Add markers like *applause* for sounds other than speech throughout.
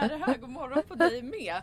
Är det här? God morgon på dig med.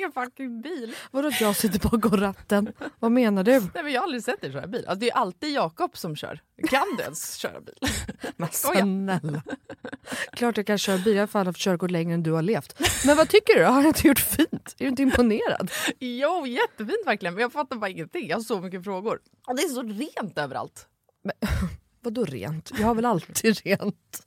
i en fucking bil. Vadå att jag sitter bakom ratten? Vad menar du? Nej, men jag har aldrig sett dig köra bil. Alltså, det är alltid Jakob som kör. Kan du ens köra bil? *laughs* Men snälla. Klart jag kan köra bil, jag har fan haft körkort längre än du har levt. Men vad tycker du? Har jag inte gjort fint? Är du inte imponerad? Jo, jättefint verkligen. Men jag fattar bara ingenting. Jag har så mycket frågor. Och det är så rent överallt. *laughs* Vadå rent? Jag har väl alltid rent?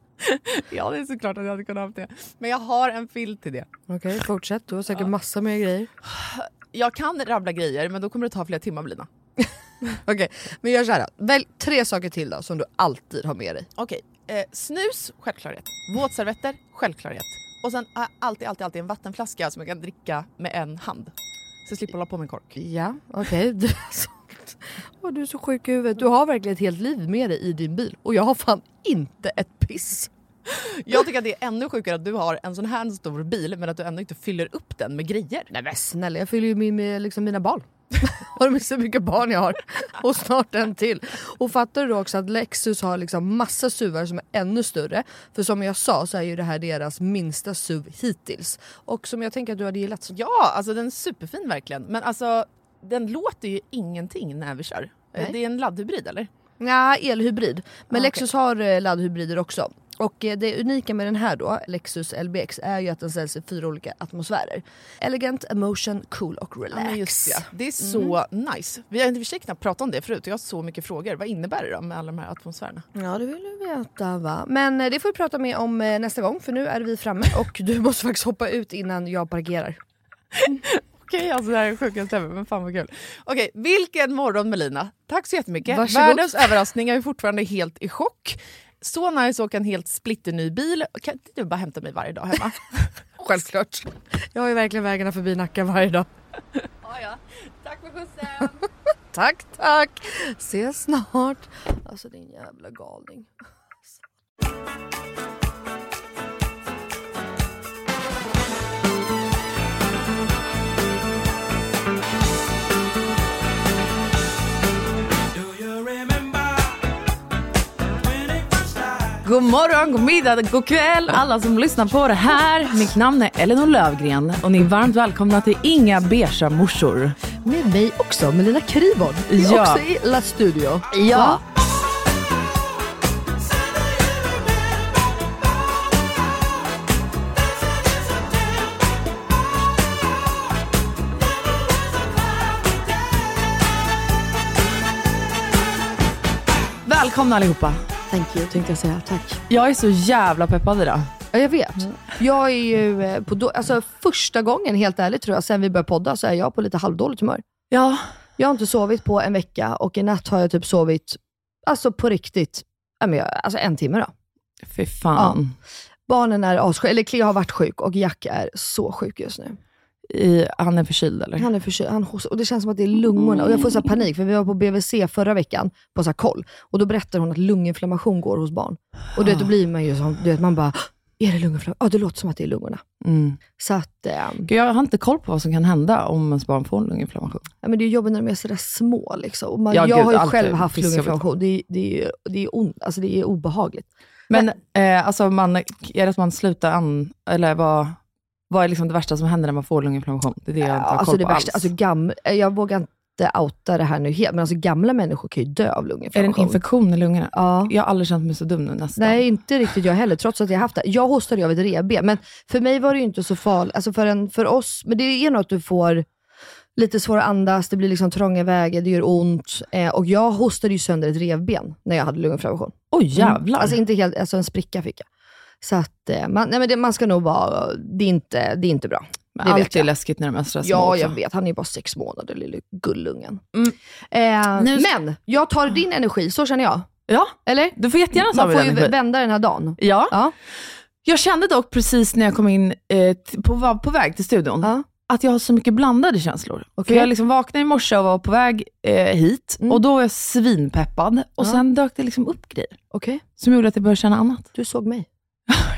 *laughs* Ja, det är såklart att jag hade kunnat ha det. Men jag har en filt till det. Okej, fortsätt. Du har säkert massa mer grejer. Jag kan rabbla grejer, men då kommer det ta flera timmar Lina. *laughs* Okej, men gör så här då. Välj tre saker till då som du alltid har med dig. Okej, eh, snus, självklarhet. Våtservetter, självklarhet. Och sen har jag alltid, alltid, alltid en vattenflaska som jag kan dricka med en hand. Så jag slipper hålla på med en kork. Ja, okej. Åh, du är så sjuk i huvudet. Du har verkligen ett helt liv med dig i din bil och jag har fan inte ett piss. Jag tycker att det är ännu sjukare att du har en sån här stor bil men att du ändå inte fyller upp den med grejer. Nej men snälla, jag fyller ju min med liksom mina barn. *laughs* Har du så mycket barn jag har? Och snart en till. Och fattar du också att Lexus har liksom massa SUVar som är ännu större. För som jag sa så är ju det här deras minsta SUV hittills. Och som jag tänker att du hade gillat. Ja, alltså den är superfin verkligen. Men alltså den låter ju ingenting när vi kör. Nej. Det är en laddhybrid eller? Ja, elhybrid. Men Ah, Lexus har eh, laddhybrider också. Och eh, det unika med den här då, Lexus LBX, är ju att den säljs i fyra olika atmosfärer. Elegant, emotion, cool och relax. Ja, just det. Det är så nice. Vi har i och för sig knappt pratat om det förut jag har så mycket frågor. Vad innebär det då med alla de här atmosfärerna? Ja det vill du veta va. Men eh, det får vi prata mer om eh, nästa gång för nu är vi framme *laughs* och du måste faktiskt hoppa ut innan jag parkerar. *laughs* Okej, alltså det här är sjukaste ever, men fan vad kul. Okej, vilken morgon Melina. Tack så jättemycket. Varsågod. Världens överraskning, jag är fortfarande helt i chock. Så nice att åka en helt splitterny bil. Kan inte du bara hämta mig varje dag hemma? *laughs* Självklart. Jag har ju verkligen vägarna förbi Nacka varje dag. *laughs* ja, ja. Tack för skjutsen. *laughs* Tack tack. Ses snart. Alltså din jävla galning. God morgon, god middag, god kväll alla som lyssnar på det här. Mitt namn är Elinor Lövgren och ni är varmt välkomna till Inga beiga morsor. Med mig också, Melina Krivon. Ja. Också i La Studio. Ja. Välkomna allihopa, Thank you tänkte jag säga. Tack. jag är så jävla peppad idag. Ja, jag vet. Jag är ju eh, på då, alltså första gången, helt ärligt tror jag, sen vi började podda så är jag på lite halvdåligt humör. Ja, Jag har inte sovit på en vecka och i natt har jag typ sovit, alltså på riktigt, ja, alltså en timme då. fy fan. Barnen är assjuka, eller Cleo har varit sjuk och Jack är så sjuk just nu. I, han är förkyld eller? Han är förkyld, han hostar, och det känns som att det är lungorna. Och jag får så här panik, för vi var på BVC förra veckan på så koll. Och då berättar hon att lunginflammation går hos barn. Och du vet, då blir man ju som, du vet, man bara, är det lunginflammation? Ja, det låter som att det är lungorna. Mm. Så att, Gud, Jag har inte koll på vad som kan hända om ens barn får en lunginflammation. ja, men det är jobbigt när de är sådär små. Liksom. Man, Ja, jag gud, har ju själv haft lunginflammation. Det är, det är, det är, ont, alltså det är obehagligt. Men eh, alltså man, är det att man slutar an... Eller vad, vad är liksom det värsta som händer när man får lunginflammation? Det är det jag inte har alltså koll det på värsta, alls. alltså gam, jag vågar inte outa det här nu helt, men alltså gamla människor kan ju dö av är det en lunginflammation. infektion i lungorna? Ja. Jag har aldrig känt mig så dum nu nästan. Nej, inte riktigt jag heller, trots att jag haft det. Jag hostade ju av ett revben, men för mig var det ju inte så farligt. Alltså för, en, för oss, men det är nog att du får lite svårt att andas, det blir liksom trånga vägar, det gör ont. Eh, och jag hostade ju sönder ett revben när jag hade lunginflammation. Oj jävlar. Alltså inte helt, alltså en spricka fick jag. Så att, eh, man, nej men det, man ska nog vara, det är inte, det är inte bra. Men det allt är jag. läskigt när de är sådär små Ja, också. jag vet. Han är ju bara sex månader, lille gullungen. Mm. Eh, Nu- Men, jag tar din energi, så känner jag. Ja, Eller? du får jättegärna Man samla får ju energi. vända den här dagen. Ja. Ja. Jag kände dock precis när jag kom in eh, på, var på väg till studion, Ja. att jag har så mycket blandade känslor. Okej. För jag liksom vaknade i morse och var på väg eh, hit Mm. och då var jag svinpeppad och Ja. sen dök det liksom upp grejer Okej, som gjorde att jag började känna annat. du såg mig.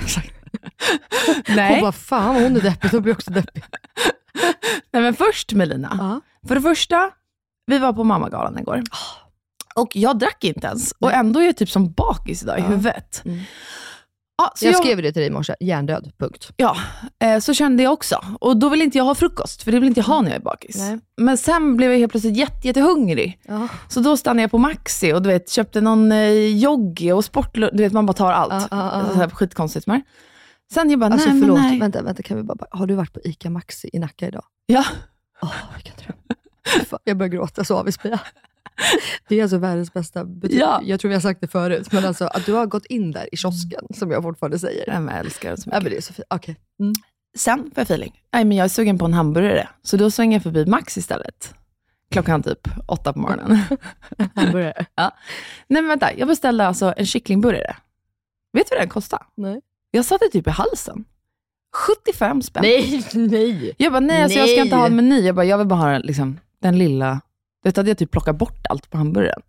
Exakt. Hon Nej. bara, fan hon är deppig, då blir jag också deppig. Nej, men först Melina. Ja. För det första, vi var på mammagalan igår. Och jag drack inte ens. Och ändå är jag typ som bakis idag i huvudet. Ja, så jag, skrev det till dig i morse, hjärndöd, punkt. Ja, eh, så kände jag också. Och då vill inte jag ha frukost, för det vill inte jag ha när jag är bakis. Nej. Men sen blev jag helt plötsligt jätte, jättehungrig. Ja. Så då stannade jag på Maxi och du vet, köpte någon eh, joggi och sport... Du vet, man bara tar allt. Ja, ja, ja. Så här, skitkonstigt med. Sen jag bara, Alltså nej förlåt, men nej. vänta, vänta, kan vi bara, har du varit på ICA Maxi i Nacka idag? Ja. Åh, vilken dröm. Jag börjar gråta så av i spya. *laughs* Det är alltså världens bästa butik. Ja. Jag tror vi har sagt det förut, men alltså att du har gått in där i kiosken, som jag fortfarande säger. Nej, jag älskar det så Ja, mycket. men det är så fint. Okej. Mm. Sen får jag feeling. Nej, men jag är sugen på en hamburgare. Så då svänger jag förbi Max istället. Klockan typ åtta på morgonen. *laughs* Hamburgare. *laughs* ja. Nej men vänta, jag beställde alltså en kycklingburgare. Vet du vad den kostade? Nej. Jag satte typ i halsen. 75 spänn. Nej, nej. Jag bara, nej, alltså jag ska Nej. inte ha en meny. Jag bara, jag vill bara ha liksom, den lilla. Du hade jag typ plockat bort allt på hamburgaren.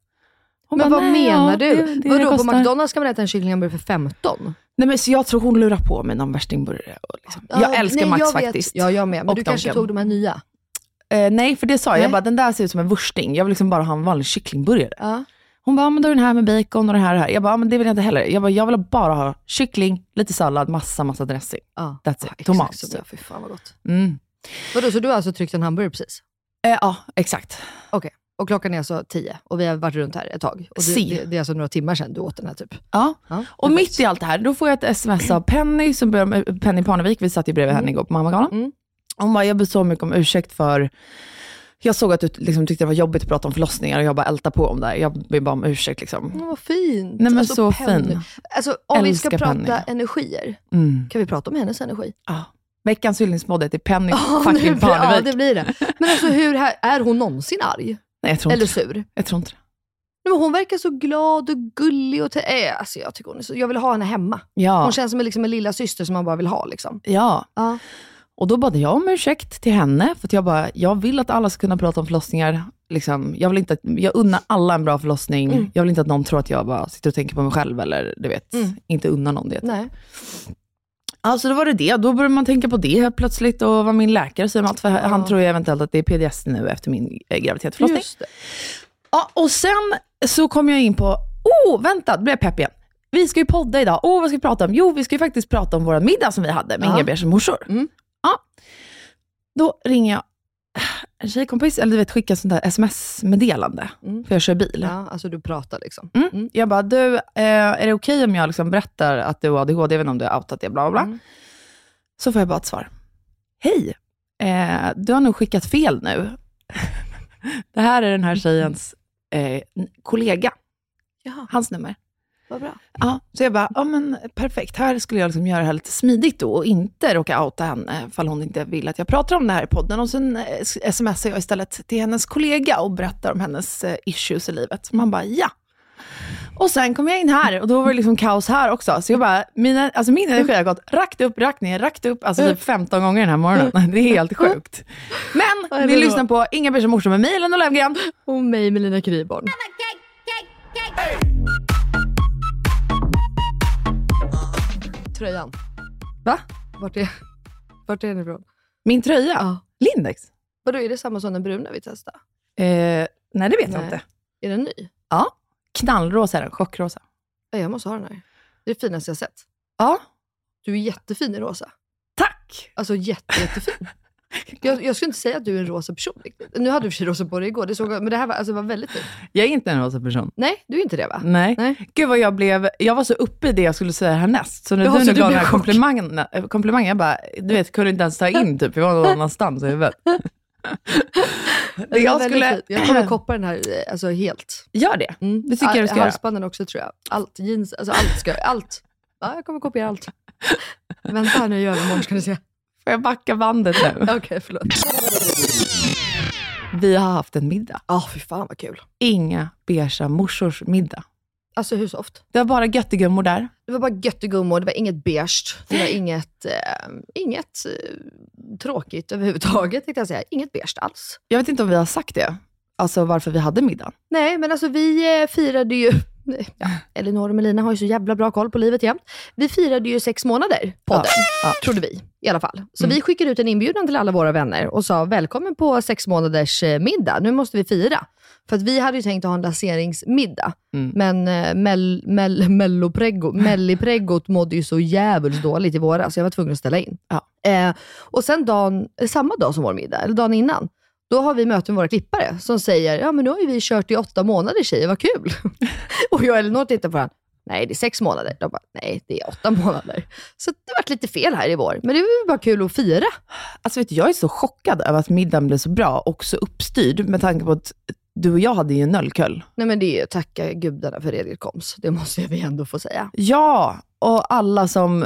Hon Men bara, vad menar ja, du? det- det Vadå, på. McDonalds ska man äta en kycklinghamburgare för 15? Nej, men så jag tror hon lurar på mig någon värstingburgare. Liksom. Ja, jag älskar nej, Max jag vet. faktiskt. Ja, jag med. Men Och du kanske tog de här nya? Eh, nej, för det sa jag. Nej. Jag bara, den där ser ut som en wursting. Jag vill liksom bara ha en vanlig kycklingburgare. Ja. Hon bara, men då är den här med bacon och den här och det här. Jag bara, men det vill jag inte heller. Jag bara, jag vill bara ha kyckling, lite sallad, massa, massa dressing. ja. That's it. Ja, exakt Tomat. jag. Fy fan vad gott. Mm. Vadå, så du har alltså tryckt en hamburgare precis? Eh, ja, exakt. Okej. Och klockan är alltså 10 och vi har varit runt här ett tag. Och Si. det, det, är alltså några timmar sedan du åt den här typ. Ja. Ja, Och mitt i allt det här, då får jag ett sms av Penny, som börjar med Penny Parnevik. Vi satt ju bredvid henne igår på Mammagalan. Mm. Hon bara, jag ber så mycket om ursäkt för jag såg att du liksom tyckte det var jobbigt att prata om förlossningar och jag bara ältar på om det här. Jag ber bara om ursäkt. Liksom. Mm, vad fint. Nej, men Alltså, så Penny. fin. Alltså, om vi ska Älskar prata Penny. energier, Mm. kan vi prata om hennes energi? Ja. Veckans hyllningspodd är Penny Ja, fucking nu- Ja, Parnevik. det blir det. Men alltså, hur, här, är hon någonsin arg? Nej, jag tror Eller inte sur? Jag tror inte det. Men hon verkar så glad och gullig. Och äh, alltså, jag, tycker hon så, jag vill ha henne hemma. Ja. Hon känns som en, liksom, en lilla syster som man bara vill ha. Liksom. ja. Ja. Och då bad jag om ursäkt till henne, för jag bara, jag vill att alla ska kunna prata om förlossningar. Liksom, jag, vill inte att, jag unnar alla en bra förlossning. Mm. Jag vill inte att någon tror att jag bara sitter och tänker på mig själv, eller du vet, Mm. inte unnar någon det. Nej. Alltså då var det det. Då började man tänka på det helt plötsligt och vad min läkare säger om allt. För han tror ju eventuellt att det är PDS nu efter min eh, graviditet förlossning. Ja, och sen så kom jag in på, oh vänta, då blev jag pepp igen. Vi ska ju podda idag. Åh, vad ska vi prata om? Jo, vi ska ju faktiskt prata om vår middag som vi hade med Ja. Inga Beers morsor. Mm. Ja. Då ringer jag en tjejkompis, eller du vet, skickar sånt där sms-meddelande, Mm. för jag kör bil. Ja, alltså du pratar liksom. Mm. Mm. Jag bara, du, eh, är det okej om jag liksom berättar att du har ADHD, inte om du har outat det, bla bla bla. Mm. Så får jag bara ett svar. Hej, eh, du har nog skickat fel nu. *laughs* det här är den här tjejens eh, kollega, Jaha, hans nummer. Vad bra. Ja, så jag bara, ja men perfekt, här skulle jag liksom göra det här lite smidigt då och inte råka outa henne, fall hon inte vill att jag pratar om det här i podden. Och sen eh, smsar jag istället till hennes kollega och berättar om hennes eh, issues i livet. Man bara, ja. Och sen kom jag in här och då var det liksom kaos här också. Så jag bara, mina, alltså min energi har gått rakt upp, rakt ner, rakt upp, alltså typ 15 gånger den här morgonen. *laughs* Det är helt sjukt. Men ni lyssnar på Inga Bärs morsor med mig, Elin och Löfgren. Och mig med Lina Kryborn. Tröjan. Va? Vart är, vart är den ifrån? Min tröja? Ja. Lindex? Vadå, är det samma som den bruna vi testade? Eh, nej, det vet jag Nej. inte. Är den ny? Ja, knallrosa är den, chockrosa. Ja, jag måste ha den här. Det är det finaste jag sett. Ja, Du är jättefin i rosa. tack! Alltså jätte, jättefin. Jag, jag skulle inte säga att du är en rosa person. Nu hade du för sig rosa på dig igår, det såg, men det här var, alltså, var väldigt fint. Jag är inte en rosa person. Nej, du är inte det va? Nej. Nej. Gud vad jag blev, jag var så uppe i det jag skulle säga härnäst. Så när Ja, du nu gav den här komplimangen, äh, komplimangen, jag bara, du vet, kunde inte ens ta in typ, jag var någon *laughs* annanstans i huvudet. *laughs* Det jag skulle. Jag kommer koppa den här eh, alltså, helt. gör det. Mm. Det tycker jag du ska göra. Halsbanden också tror jag. Allt, jeans, alltså allt ska allt. Ja, jag kommer kopiera allt. *laughs* Vänta här nu, jag gör det imorgon ska ni se. Får jag backa bandet nu? *laughs* Okej, förlåt. Vi har haft en middag. Ja, fy fan vad kul. Inga beiga morsors middag. Alltså hur soft? Det var bara göttegummor där. Det var bara göttegummor, det var inget beige, det var inget, eh, inget eh, tråkigt överhuvudtaget, tänkte jag säga. Inget beige alls. Jag vet inte om vi har sagt det, alltså varför vi hade middagen. Nej, men alltså vi eh, firade ju *laughs* ja, Elinor och Melina har ju så jävla bra koll på livet jämt. Vi firade ju sex månader, podden, Ja, ja. trodde vi i alla fall. Så Mm. vi skickade ut en inbjudan till alla våra vänner och sa välkommen på sex månaders eh, middag. Nu måste vi fira. För att vi hade ju tänkt att ha en lanseringsmiddag, Mm. men eh, mell, mell, mellipreggot mådde ju så jävligt dåligt i våras, så jag var tvungen att ställa in. Ja. Eh, och sen dagen, samma dag som vår middag, eller dagen innan, då har vi möte med våra klippare som säger, ja men nu har ju vi kört i åtta månader tjejer, vad kul. *laughs* och jag och Elinor tittar på varandra, nej det är sex månader. De bara, nej det är åtta månader. Så det vart lite fel här i vår, men det var ju bara kul att fira. Alltså vet du, jag är så chockad över att middagen blev så bra och så uppstyrd med tanke på att du och jag hade ju en nöllköll. Nej men det är ju tacka gudarna för Edith Koms, det måste vi ändå få säga. Ja, och alla som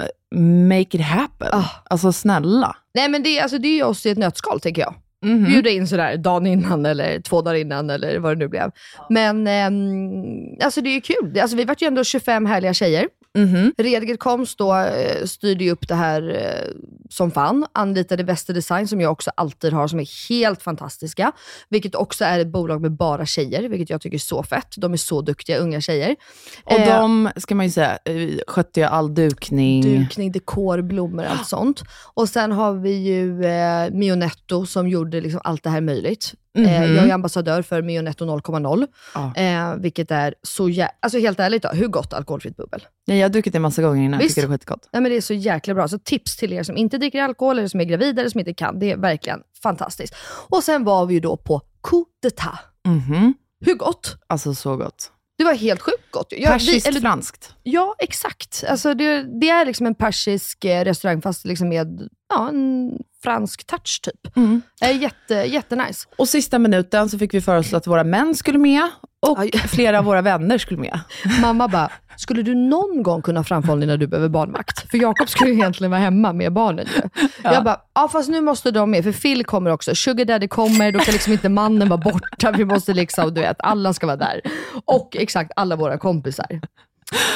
make it happen. Ah. Alltså snälla. Nej men det, är- alltså, det är ju oss i ett nötskal tänker jag. Mhm. Bjuda in sådär dagen innan eller två dagar innan eller vad det nu blev. Men ehm, alltså det är ju kul. Alltså, vi vart ju ändå 25 härliga tjejer. Mhm. Redgert Koms då eh, styrde ju upp det här eh, som fan. Anlitade Bästa Design som jag också alltid har, som är helt fantastiska. Vilket också är ett bolag med bara tjejer, vilket jag tycker är så fett. De är så duktiga unga tjejer. Och Eh, de, ska man ju säga, skötte ju all dukning. Dukning, dekor, blommor, allt sånt. Och sen har vi ju eh, Mionetto som gjorde liksom allt det här möjligt. Mhm. jag är ambassadör för Mionetto 0,0, Ja. eh, vilket är så jä- Alltså helt ärligt då, hur gott alkoholfritt bubbel? Nej, jag har druckit det en massa gånger innan, jag Visst. tycker det är skitgott. Nej, men det är så jäkla bra. Så tips till er som inte dricker alkohol, eller som är gravida, eller som inte kan. Det är verkligen fantastiskt. Och sen var vi ju då på Coup d'etat. Mhm. Hur gott? Alltså så gott. Det var helt sjukt gott. Jag, Persiskt eller- franskt. Ja, exakt. Alltså det, det är liksom en persisk eh, restaurang fast liksom med ja, en fransk touch typ. Mm. Eh, jätte, jättenice. Och sista minuten så fick vi föreslå att våra män skulle med och *laughs* flera av våra vänner skulle med. Mamma bara, skulle du någon gång kunna framförhålla när du behöver barnvakt? För Jakob skulle ju egentligen vara hemma med barnen ju. Jag bara, ja fast nu måste de med, för Phil kommer också. Sugar daddy kommer, då kan liksom inte mannen vara borta. Vi måste liksom, du vet, alla ska vara där. Och exakt alla våra kompisar.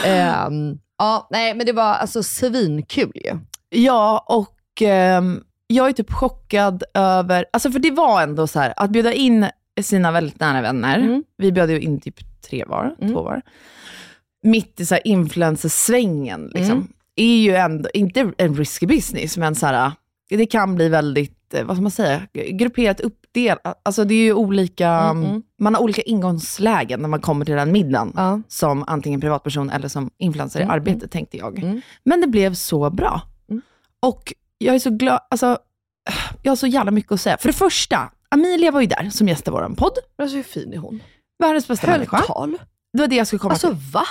Ehm, ja, nej men det var alltså svinkul ju. Ja, och ehm, jag är typ chockad över, alltså för det var ändå så här, att bjuda in sina väldigt nära vänner, Mm. vi bjöd ju in typ tre var, Mm. två var, mitt i så här influencersvängen, liksom, Mm. är ju ändå, inte en risky business, men så här, det kan bli väldigt, eh, vad ska man säga, grupperat uppdelat. Alltså det är ju olika, Mm, mm. man har olika ingångslägen när man kommer till den middagen, Ja. som antingen privatperson eller som influencer i Mm, arbetet, tänkte jag. Mm. Men det blev så bra. Mm. Och jag är så glad, alltså, jag har så jävla mycket att säga. För det första, Amelia var ju där som gäst i vår podd. Alltså hur fin är hon? Världens bästa Höll människa. tal. Det var det jag skulle komma Alltså till. va?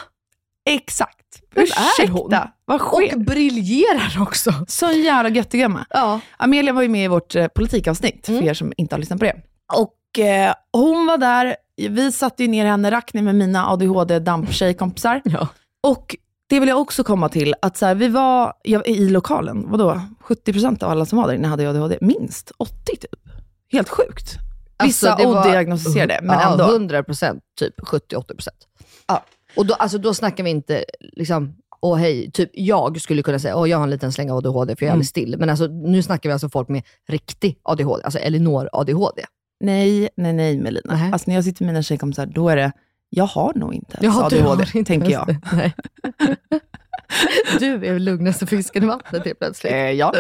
Exakt. Vem är hon? Ursäkta, vad sker? Och briljerar också. Så jävla göttig gumma. Ja. Amelia var ju med i vårt eh, politikavsnitt, Mm. för er som inte har lyssnat på det. Och eh, hon var där, vi satte ju ner henne, Rackni med mina ADHD-damp-tjejkompisar. ja. Och det vill jag också komma till, att så här, vi var ja, i lokalen, vadå, 70% av alla som var där inne hade ADHD, minst 80 typ. Helt sjukt. Vissa Alltså, odiagnostiserade, men ja, ändå. 100 procent, typ 70-80 procent. Ja. Och då, alltså, då snackar vi inte, liksom, åh hej, typ jag skulle kunna säga, åh jag har en liten släng av ADHD för jag är Mm. still. Men alltså, nu snackar vi alltså folk med riktig ADHD, alltså Elinor ADHD. Nej, nej, nej Melina. Nej. Alltså när jag sitter med mina tjejkompisar, då är det, jag har nog inte ens Ja, du ADHD, har inte *laughs* tänker jag. *laughs* *laughs* du är lugnaste fisken i vattnet helt plötsligt. Eh, ja.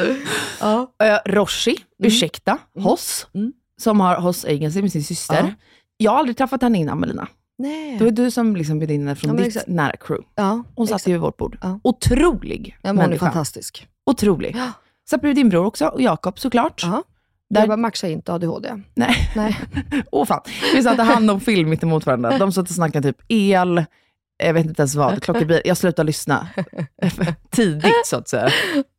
Ja. Uh, Roshi, ursäkta, Hoss, Mm. som har Hoss Agency med sin syster. Ja. Jag har aldrig träffat henne innan Melina. Nej. Det var du som liksom bjöd in henne från Ja, ditt exakt. nära crew. ja, Hon satt ju vid vårt bord. Ja. Otrolig Ja, men hon är människa. fantastisk. Otrolig. Ja. Jag bjöd din bror också, och Jakob såklart. Ja. Där- Jag bara, Max har inte ADHD. Nej. Nej. *laughs* Åh fan. Vi satte hand om film mitt emot varandra. De satt och snackade typ el, jag vet inte ens vad, klockebil. Jag slutade lyssna *laughs* tidigt så att säga.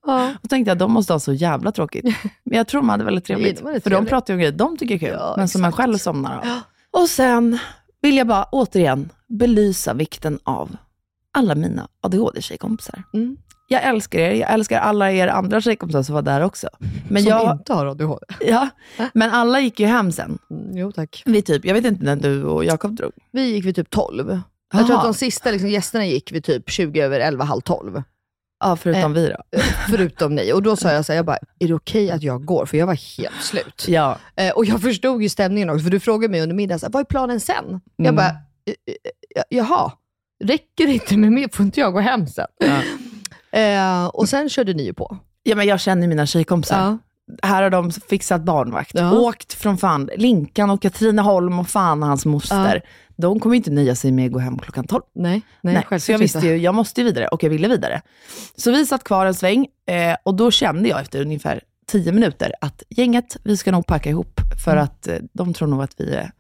Ja. Och tänkte jag, de måste ha så jävla tråkigt. Men jag tror de hade väldigt trevligt. hade för de pratar ju om grejer de tycker är kul, Ja, men som man själv somnar av. Och sen vill jag bara återigen belysa vikten av alla mina ADHD-tjejkompisar. Mm. Jag älskar er, jag älskar alla er andra tjejkompisar som var där också. Men, Som jag, inte har ADHD. ja, men alla gick ju hem sen. Mm, jo tack. Vi typ, jag vet inte när du och Jakob drog. Vi gick vid typ 12. Jag tror att de sista liksom, gästerna gick vid typ 20 över 11, halv 12. Ja, förutom vi då. Förutom ni. Och då sa jag så här, jag bara, är det okej att jag går? För jag var helt slut. Ja. Eh, och jag förstod ju stämningen också, för du frågade mig under middagen, så här, vad är planen sen? Jag Mm. bara, "Eh, eh, eh, jaha. räcker det inte med mer får inte jag gå hem sen. Eh, och sen körde ni ju på. Ja, men jag känner mina tjejkompisar. Ja. Här har de fixat barnvakt, Ja. åkt från fan Linkan och Katrineholm och fan hans moster. De kommer ju inte nöja sig med att gå hem klockan 12. Nej, nej, Nej, så jag visste inte. ju, jag måste vidare och jag ville vidare. Så vi satt kvar en sväng eh, och då kände jag efter ungefär 10 minuter att gänget, vi ska nog packa ihop för Mm. att eh, de tror nog att vi är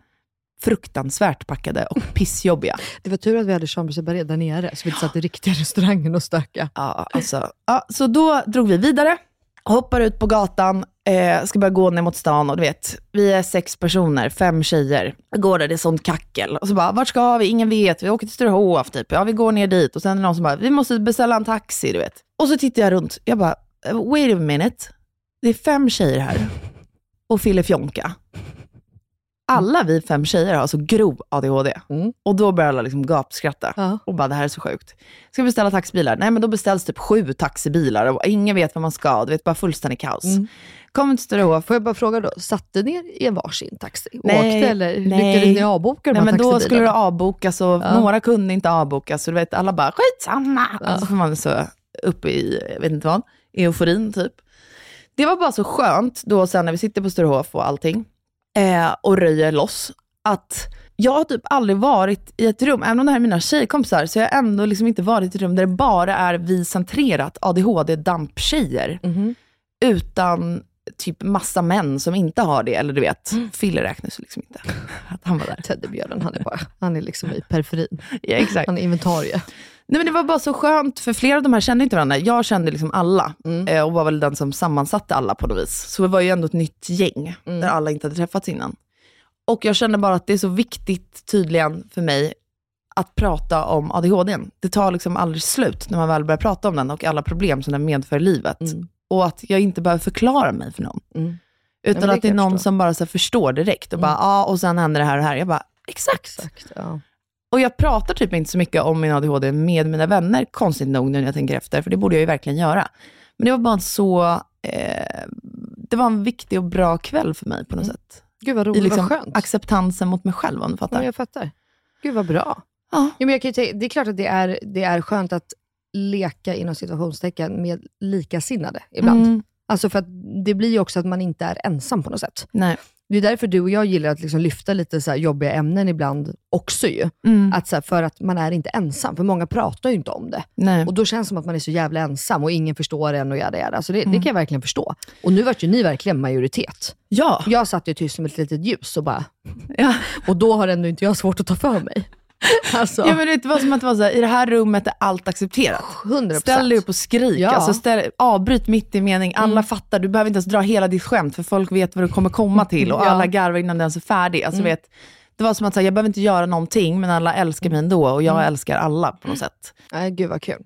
fruktansvärt packade och *laughs* pissjobbiga. Det var tur att vi hade Chambre Separé där nere, så vi inte satt i riktiga restaurangen och stöka. Ja, alltså, ja, så då drog vi vidare, hoppar ut på gatan, eh, ska börja gå ner mot stan och du vet, vi är sex personer, fem tjejer. Går där, det är sånt kackel. Och så bara, vart ska vi? Ingen vet. Vi åker till Sturehof typ. Ja, vi går ner dit. Och sen är det någon som bara, vi måste beställa en taxi, du vet. Och så tittar jag runt. Jag bara, wait a minute. Det är fem tjejer här. Och Fille Fjonka. Alla vi fem tjejer har alltså grov ADHD. Mm. Och då börjar alla liksom gapskratta. Ja. Och bara, det här är så sjukt. Ska vi beställa taxibilar? Nej, men då beställs typ sju taxibilar och ingen vet vad man ska. Du vet, bara fullständig kaos. Mm. Kommer till Sturehof. Får jag bara fråga då, satte ni er i en varsin taxi? och Nej, Åkte eller nej. lyckades ni avboka de Nej, här men då skulle det avbokas och Ja. några kunde inte avbokas. Så du vet, alla bara, skitsamma. Ja. Och så får man så uppe i, jag vet inte vad, euforin typ. Det var bara så skönt då sen när vi sitter på Sturehof och allting eh, och röjer loss, att jag har typ aldrig varit i ett rum, även om det här är mina tjejkompisar, så jag har ändå liksom inte varit i ett rum där det bara är vi centrerat ADHD-damptjejer. Mhm. Utan typ massa män som inte har det, eller du vet, Fille räknas liksom inte. *laughs* Att han var där. Teddybjörnen, han är, bara, han är liksom i periferin. Ja, exakt. Han är inventarie. Nej, men det var bara så skönt, för flera av de här kände inte varandra. Jag kände liksom alla eh, och var väl den som sammansatte alla på något vis. Så det var ju ändå ett nytt gäng, där alla inte hade träffats innan. Och jag kände bara att det är så viktigt tydligen för mig att prata om ADHD. Det tar liksom aldrig slut när man väl börjar prata om den och alla problem som den medför i livet. Och att jag inte behöver förklara mig för någon. Mm. Utan men det att det är någon förstå. som bara så förstår direkt och bara, ja, och sen händer det här och det här. Jag bara, exakt. Exakt, ja. Och jag pratar typ inte så mycket om min ADHD med mina vänner, konstigt nog nu när jag tänker efter, för det borde jag ju verkligen göra. Men det var bara en så, eh, det var en viktig och bra kväll för mig på något sätt. Gud vad I roligt, liksom vad skönt. acceptansen mot mig själv, om du Ja, fattar. jag fattar. Gud vad bra. Ja. Ja, men jag kan det är klart att det är, det är skönt att leka inom situationstecken med likasinnade ibland. Mm, Alltså för att det blir ju också att man inte är ensam på något sätt. nej. Det är därför du och jag gillar att liksom lyfta lite så jobbiga ämnen ibland också ju. Mm, Att så här, för att man är inte ensam, för många pratar ju inte om det. nej. Och då känns det som att man är så jävla ensam och ingen förstår en och jada jada. Så det, Mm. det kan jag verkligen förstå. Och nu vart ju ni verkligen majoritet. Ja, Jag satt ju tyst som ett litet ljus och bara, ja. *laughs* och då har ändå inte jag svårt att ta för mig. *laughs* Alltså, ja men det var som att det var så här, i det här rummet är allt accepterat. 100%. Ställ dig upp och skrik. Ja. Alltså ställ, avbryt mitt i mening. Alla fattar. Du behöver inte ens dra hela ditt skämt, för folk vet vad du kommer komma till. Och *laughs* Ja. alla garvar innan den ens är färdig. Alltså, vet, det var som att säga, jag behöver inte göra någonting, men alla älskar mig ändå. Och jag älskar alla på något sätt. Nej, gud vad kul.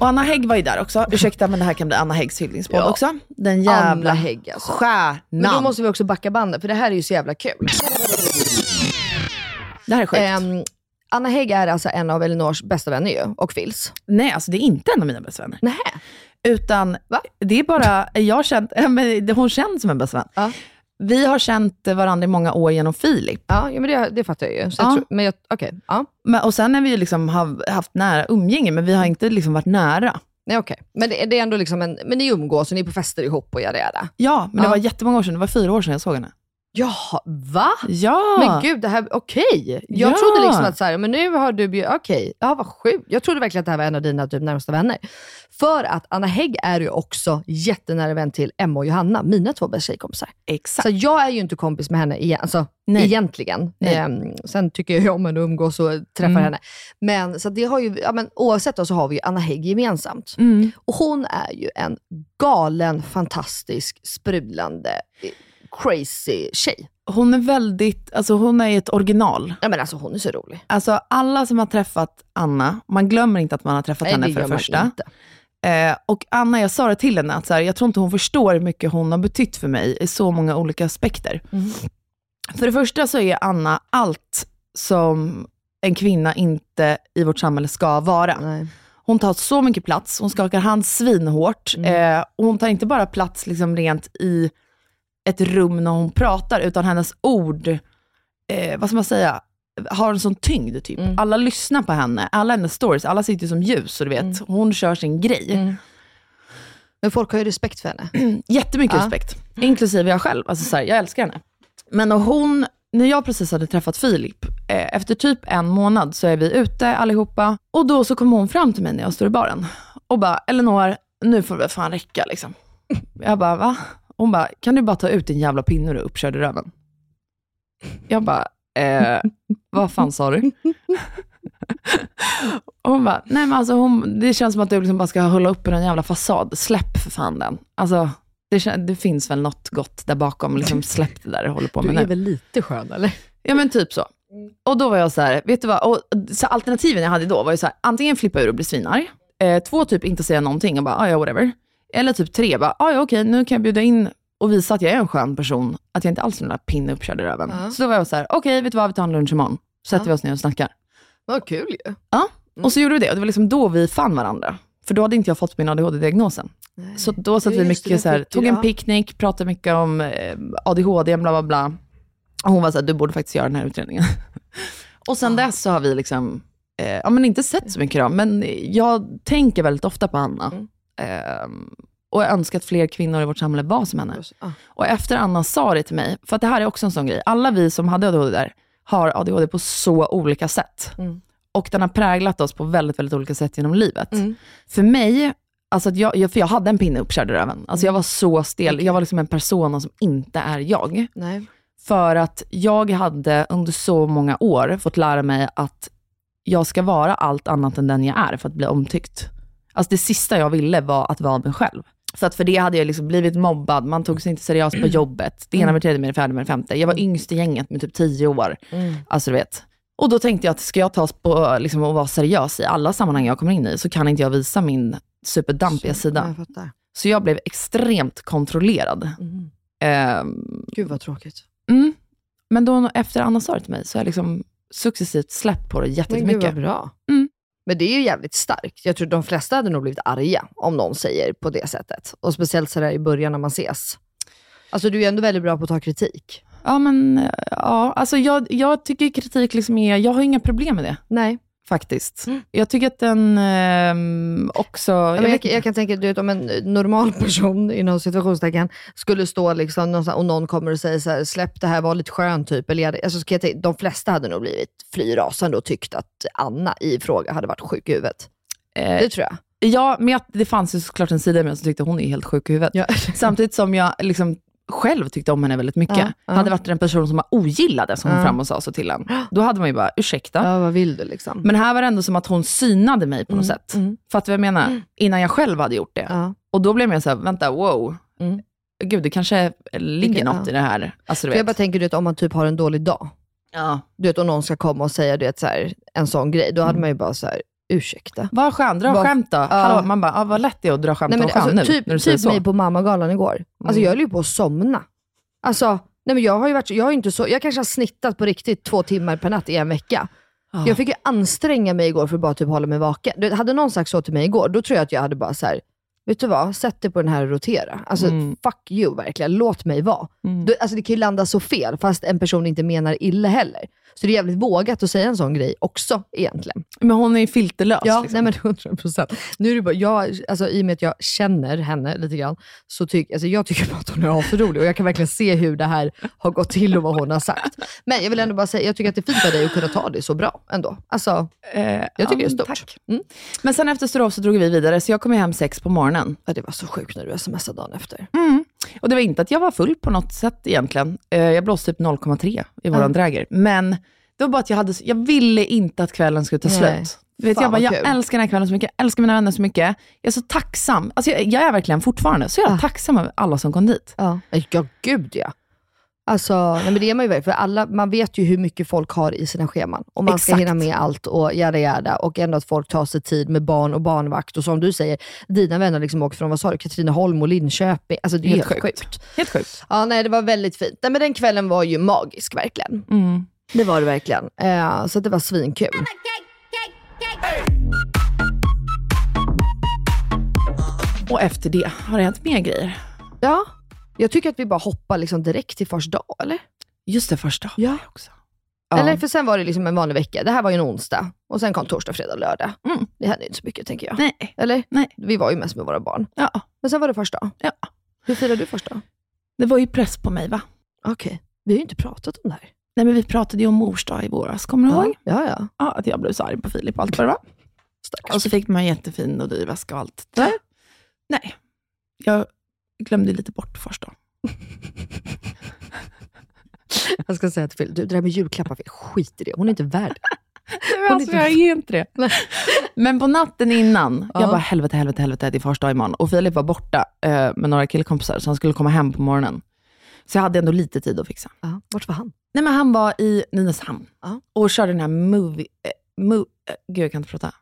Och Anna Hägg var ju där också. Ursäkta, men det här kan bli Anna Häggs hyllningspodd Ja. också. Den jävla Anna Hägg, alltså. stjärnan. Men då måste vi också backa bandet, för det här är ju så jävla kul. Det här är sjukt. Ehm, Anna Hägg är alltså en av Elinors bästa vänner ju, och Phils. Nej, alltså det är inte en av mina bästa vänner. Nej. Utan Va? det är bara, jag känt, *laughs* men hon känns som en bästa vän. Ja. Vi har känt varandra i många år genom Filip. Ja, ja men det, det fattar jag ju. Så jag Ja. tror, men jag, okej. Ja. Men, och sen har vi liksom haft nära umgänge, men vi har inte liksom varit nära. Nej, okej. Men det, det är ändå liksom en, men ni umgås och ni är på fester ihop och jada jada. Ja, men det Ja. var jättemånga år sedan. Det var fyra år sedan jag såg henne. Jaha, va? Ja! Men gud, det här, okej. Jag Ja. trodde liksom att så här, men nu har du bjudit, okej, ja vad sjukt. Jag trodde verkligen att det här var en av dina typ, närmsta vänner. För att Anna Hägg är ju också jättenära vän till Emma och Johanna, mina två bästa tjejkompisar. Exakt. Så jag är ju inte kompis med henne igen, alltså, Nej. egentligen. Nej. Ehm, sen tycker jag om henne och umgås och träffar Mm. henne. Men, så det har ju, ja, men, oavsett då, så har vi ju Anna Hägg gemensamt. Mm. Och hon är ju en galen, fantastisk, sprudlande, crazy tjej. Hon är väldigt, alltså hon är ett original. Ja, men alltså, hon är så rolig. Alltså alla som har träffat Anna, man glömmer inte att man har träffat Nej, henne det för gör det man första. inte. Eh, och Anna, jag sa det till henne, att så här, jag tror inte hon förstår hur mycket hon har betytt för mig i så många olika aspekter. Mm. För det första så är Anna allt som en kvinna inte i vårt samhälle ska vara. Nej. Hon tar så mycket plats, hon skakar hand svinhårt. Mm. Eh, och hon tar inte bara plats liksom rent i ett rum när hon pratar, utan hennes ord, eh, vad ska man säga, har en sån tyngd typ. Mm. Alla lyssnar på henne, alla hennes stories, alla sitter som ljus och du vet, Mm. hon kör sin grej. Men folk har ju respekt för henne. *clears throat* Jättemycket Ja. respekt, inklusive jag själv. Alltså, så här, jag älskar henne. Men och hon, när jag precis hade träffat Filip, eh, efter typ en månad så är vi ute allihopa och då så kommer hon fram till mig när jag står i baren och bara, Elinor, nu får det fan räcka liksom. Jag bara, va? Hon bara, kan du bara ta ut din jävla pinne och uppkörd i röven? Jag bara, eh, vad fan sa du? *laughs* Hon bara, nej men alltså hon, det känns som att du liksom bara ska hålla uppe en jävla fasad. Släpp för fan den. Alltså, det, det finns väl något gott där bakom. Liksom, släpp det där du håller på med Du är nu. väl lite skön eller? Ja men typ så. Och då var jag så här, vet du vad? Och, så alternativen jag hade då var ju så här, antingen flippa ur och bli svinarg. Eh, två, typ inte säga någonting och bara, ah, ja whatever. Eller typ tre, bara, ah, ja okej nu kan jag bjuda in och visa att jag är en skön person. Att jag inte alls är den där pinne uppkörd i röven. Ja. Så då var jag så här, okej vet du vad, vi tar en lunch imorgon. Sätter Ja. vi oss ner och snackar. Vad kul ju. Ja, och så gjorde vi det. Och det var liksom då vi fann varandra. För då hade inte jag fått min ADHD-diagnosen. Så då satt Ja, vi mycket så här, tog en ja. picknick, pratade mycket om eh, ADHD, bla bla bla. Och hon var så här, du borde faktiskt göra den här utredningen. *laughs* och sen dess så har vi liksom, eh, ja men inte sett så mycket då, men jag tänker väldigt ofta på Anna. Mm. Ehm, och jag önskar att fler kvinnor i vårt samhälle var som henne. Ah. Och efter Anna sa det till mig, för att det här är också en sån grej, alla vi som hade ADHD där, har ADHD på så olika sätt. Mm. Och den har präglat oss på väldigt, väldigt olika sätt genom livet. Mm. För mig, alltså jag, jag, för jag hade en pinne uppkörd i röven. Alltså jag var så stel, jag var liksom en persona som inte är jag. Nej. För att jag hade under så många år fått lära mig att jag ska vara allt annat än den jag är för att bli omtyckt. Alltså det sista jag ville var att vara mig själv. För att för det hade jag liksom blivit mobbad, man tog sig inte seriöst på jobbet. Det ena med det tredje med det fjärde med det femte. Jag var yngst i gänget med typ tio år. Mm. Alltså du vet. Och då tänkte jag att ska jag tas på liksom, och vara seriös i alla sammanhang jag kommer in i, så kan inte jag visa min superdampiga sida. Jag. Så jag blev extremt kontrollerad. Mm. Ehm, Gud vad tråkigt. Mm. Men då efter Anna sa det till mig så har jag liksom successivt släppt på det Men gud jättemycket. vad bra. Mm. Men det är ju jävligt starkt. Jag tror de flesta hade nog blivit arga om någon säger på det sättet. Och speciellt sådär i början när man ses. Alltså du är ju ändå väldigt bra på att ta kritik. Ja, men ja, alltså jag, jag tycker kritik liksom är, jag har inga problem med det Nej. Faktiskt. Jag tycker att den ehm, också, jag Jag, vet jag, kan tänka du vet, om en normal person inom situationstecken skulle stå liksom och någon kommer och säger så här, släpp det här, var lite skön typ. Eller, jag alltså, jag tänka, de flesta hade nog blivit fly rasande och tyckt att Anna i fråga hade varit sjuk i huvudet. Eh, Det tror jag. Ja, men jag, det fanns ju såklart en sida i mig som tyckte hon är helt sjuk i huvudet. Ja. Samtidigt som jag liksom själv tyckte om henne väldigt mycket. Ja, ja. Hade varit en person som man ogillade som kom Ja. fram och sa så till en. Då hade man ju bara, ursäkta. Ja, vad vill du liksom? Men här var det ändå som att hon synade mig på något sätt. mm. Fattar du vad jag menar? Innan jag själv hade gjort det. Ja. Och då blev jag så här, vänta, wow. Mm. Gud, det kanske ligger något i det här. Alltså, du För jag vet. bara tänker du vet, om man typ har en dålig dag. ja. Du vet, och någon ska komma och säga du vet, så här, en sån grej. Då hade man ju bara så här, ursäkta. Var skön, dra Var- skämt då. Ja. Hallå, man bara, ah, vad lätt det är att dra skämt Nej, men, om alltså, nu, typ när du typ mig på mammagalan igår. Alltså, Mm. jag höll ju på att somna. Alltså, nej, men jag har ju varit, jag har inte så, jag kanske har snittat på riktigt två timmar per natt i en vecka. Ja. Jag fick ju anstränga mig igår för att bara typ hålla mig vaken. Du, hade någon sagt så till mig igår, då tror jag att jag hade bara så här. Vet du vad, sätt dig på den här och rotera. Alltså Mm. fuck you verkligen, låt mig vara. Mm. Du, alltså, det kan ju landa så fel, fast en person inte menar illa heller. Så det är jävligt vågat att säga en sån grej också egentligen. Men hon är ju filterlös. Ja, liksom. nej men 100 procent. Nu är det bara, jag, alltså, I och med att jag känner henne lite grann, så tycker alltså, jag tycker bara att hon är asrolig och jag kan verkligen se hur det här har gått till och vad hon har sagt. Men jag vill ändå bara säga, jag tycker att det är fint av dig att kunna ta det så bra ändå. Alltså, Eh, jag tycker det är stort. tack. Mm. Men sen efter Sturås så drog vi vidare, så jag kom hem sex på morgonen. Ja, det var så sjukt när du smsade dagen efter. Mm. Och det var inte att jag var full på något sätt egentligen. Eh, jag blåste typ 0,3 i våran Ja. dräger. Men det var bara att jag, hade, jag ville inte att kvällen skulle ta Nej. slut. Du vet, Fan, jag, bara, jag kul. älskar den här kvällen så mycket, jag älskar mina vänner så mycket. Jag är så tacksam. Alltså jag, jag är verkligen fortfarande så jävla Ah. tacksam över alla som kom dit. Ja, ja gud ja. Alltså, nej, men det är man ju verkligen, för alla, man vet ju hur mycket folk har i sina scheman. Och man ska Exakt. hinna med allt och jada jada. Och ändå att folk tar sig tid med barn och barnvakt. Och som du säger, dina vänner liksom åker från, vad sa du, Katrineholm och Linköping. Alltså det är helt, Helt sjukt. sjukt. Helt sjukt. Ja, nej, det var väldigt fint. Nej, men den kvällen var ju magisk verkligen. Mm. Det var det verkligen. Eh, så det var svinkul. Och efter det har det hänt mer grejer. Ja, Jag tycker att vi bara hoppar liksom direkt till fars dag, eller? Just det, första Ja. också. Ja. Eller för sen var det liksom en vanlig vecka. Det här var ju en onsdag och sen kom torsdag, fredag, lördag. Mm. Det hände inte så mycket tänker jag. Nej. Eller? Nej. Vi var ju mest med våra barn. Ja. Men sen var det första. Ja. Hur firade du första? Det var ju press på mig va? Okej. Vi har ju inte pratat om det här. Nej men vi pratade ju om mors dag i våras, kommer du ihåg? Ja, ja. Ja, att jag blev så arg på Filip och allt vad det var. Och så fick man en jättefin och dyr väska och allt där. Nej, jag glömde lite bort första. *laughs* Jag ska säga till Phil, du, det där med julklappar, Phil, skit i det. Hon är inte värd det. *laughs* Alltså, jag är inte det. Men på natten innan, Ja. jag bara helvete, helvete, helvete, det är första dag imorgon. Och Filip var borta eh, med några killkompisar, så han skulle komma hem på morgonen. Så jag hade ändå lite tid att fixa. Ja. Vart var han? Nej men han var i Nynäshamn Ja. och körde den här movie, eh, move, eh, gud jag kan inte prata.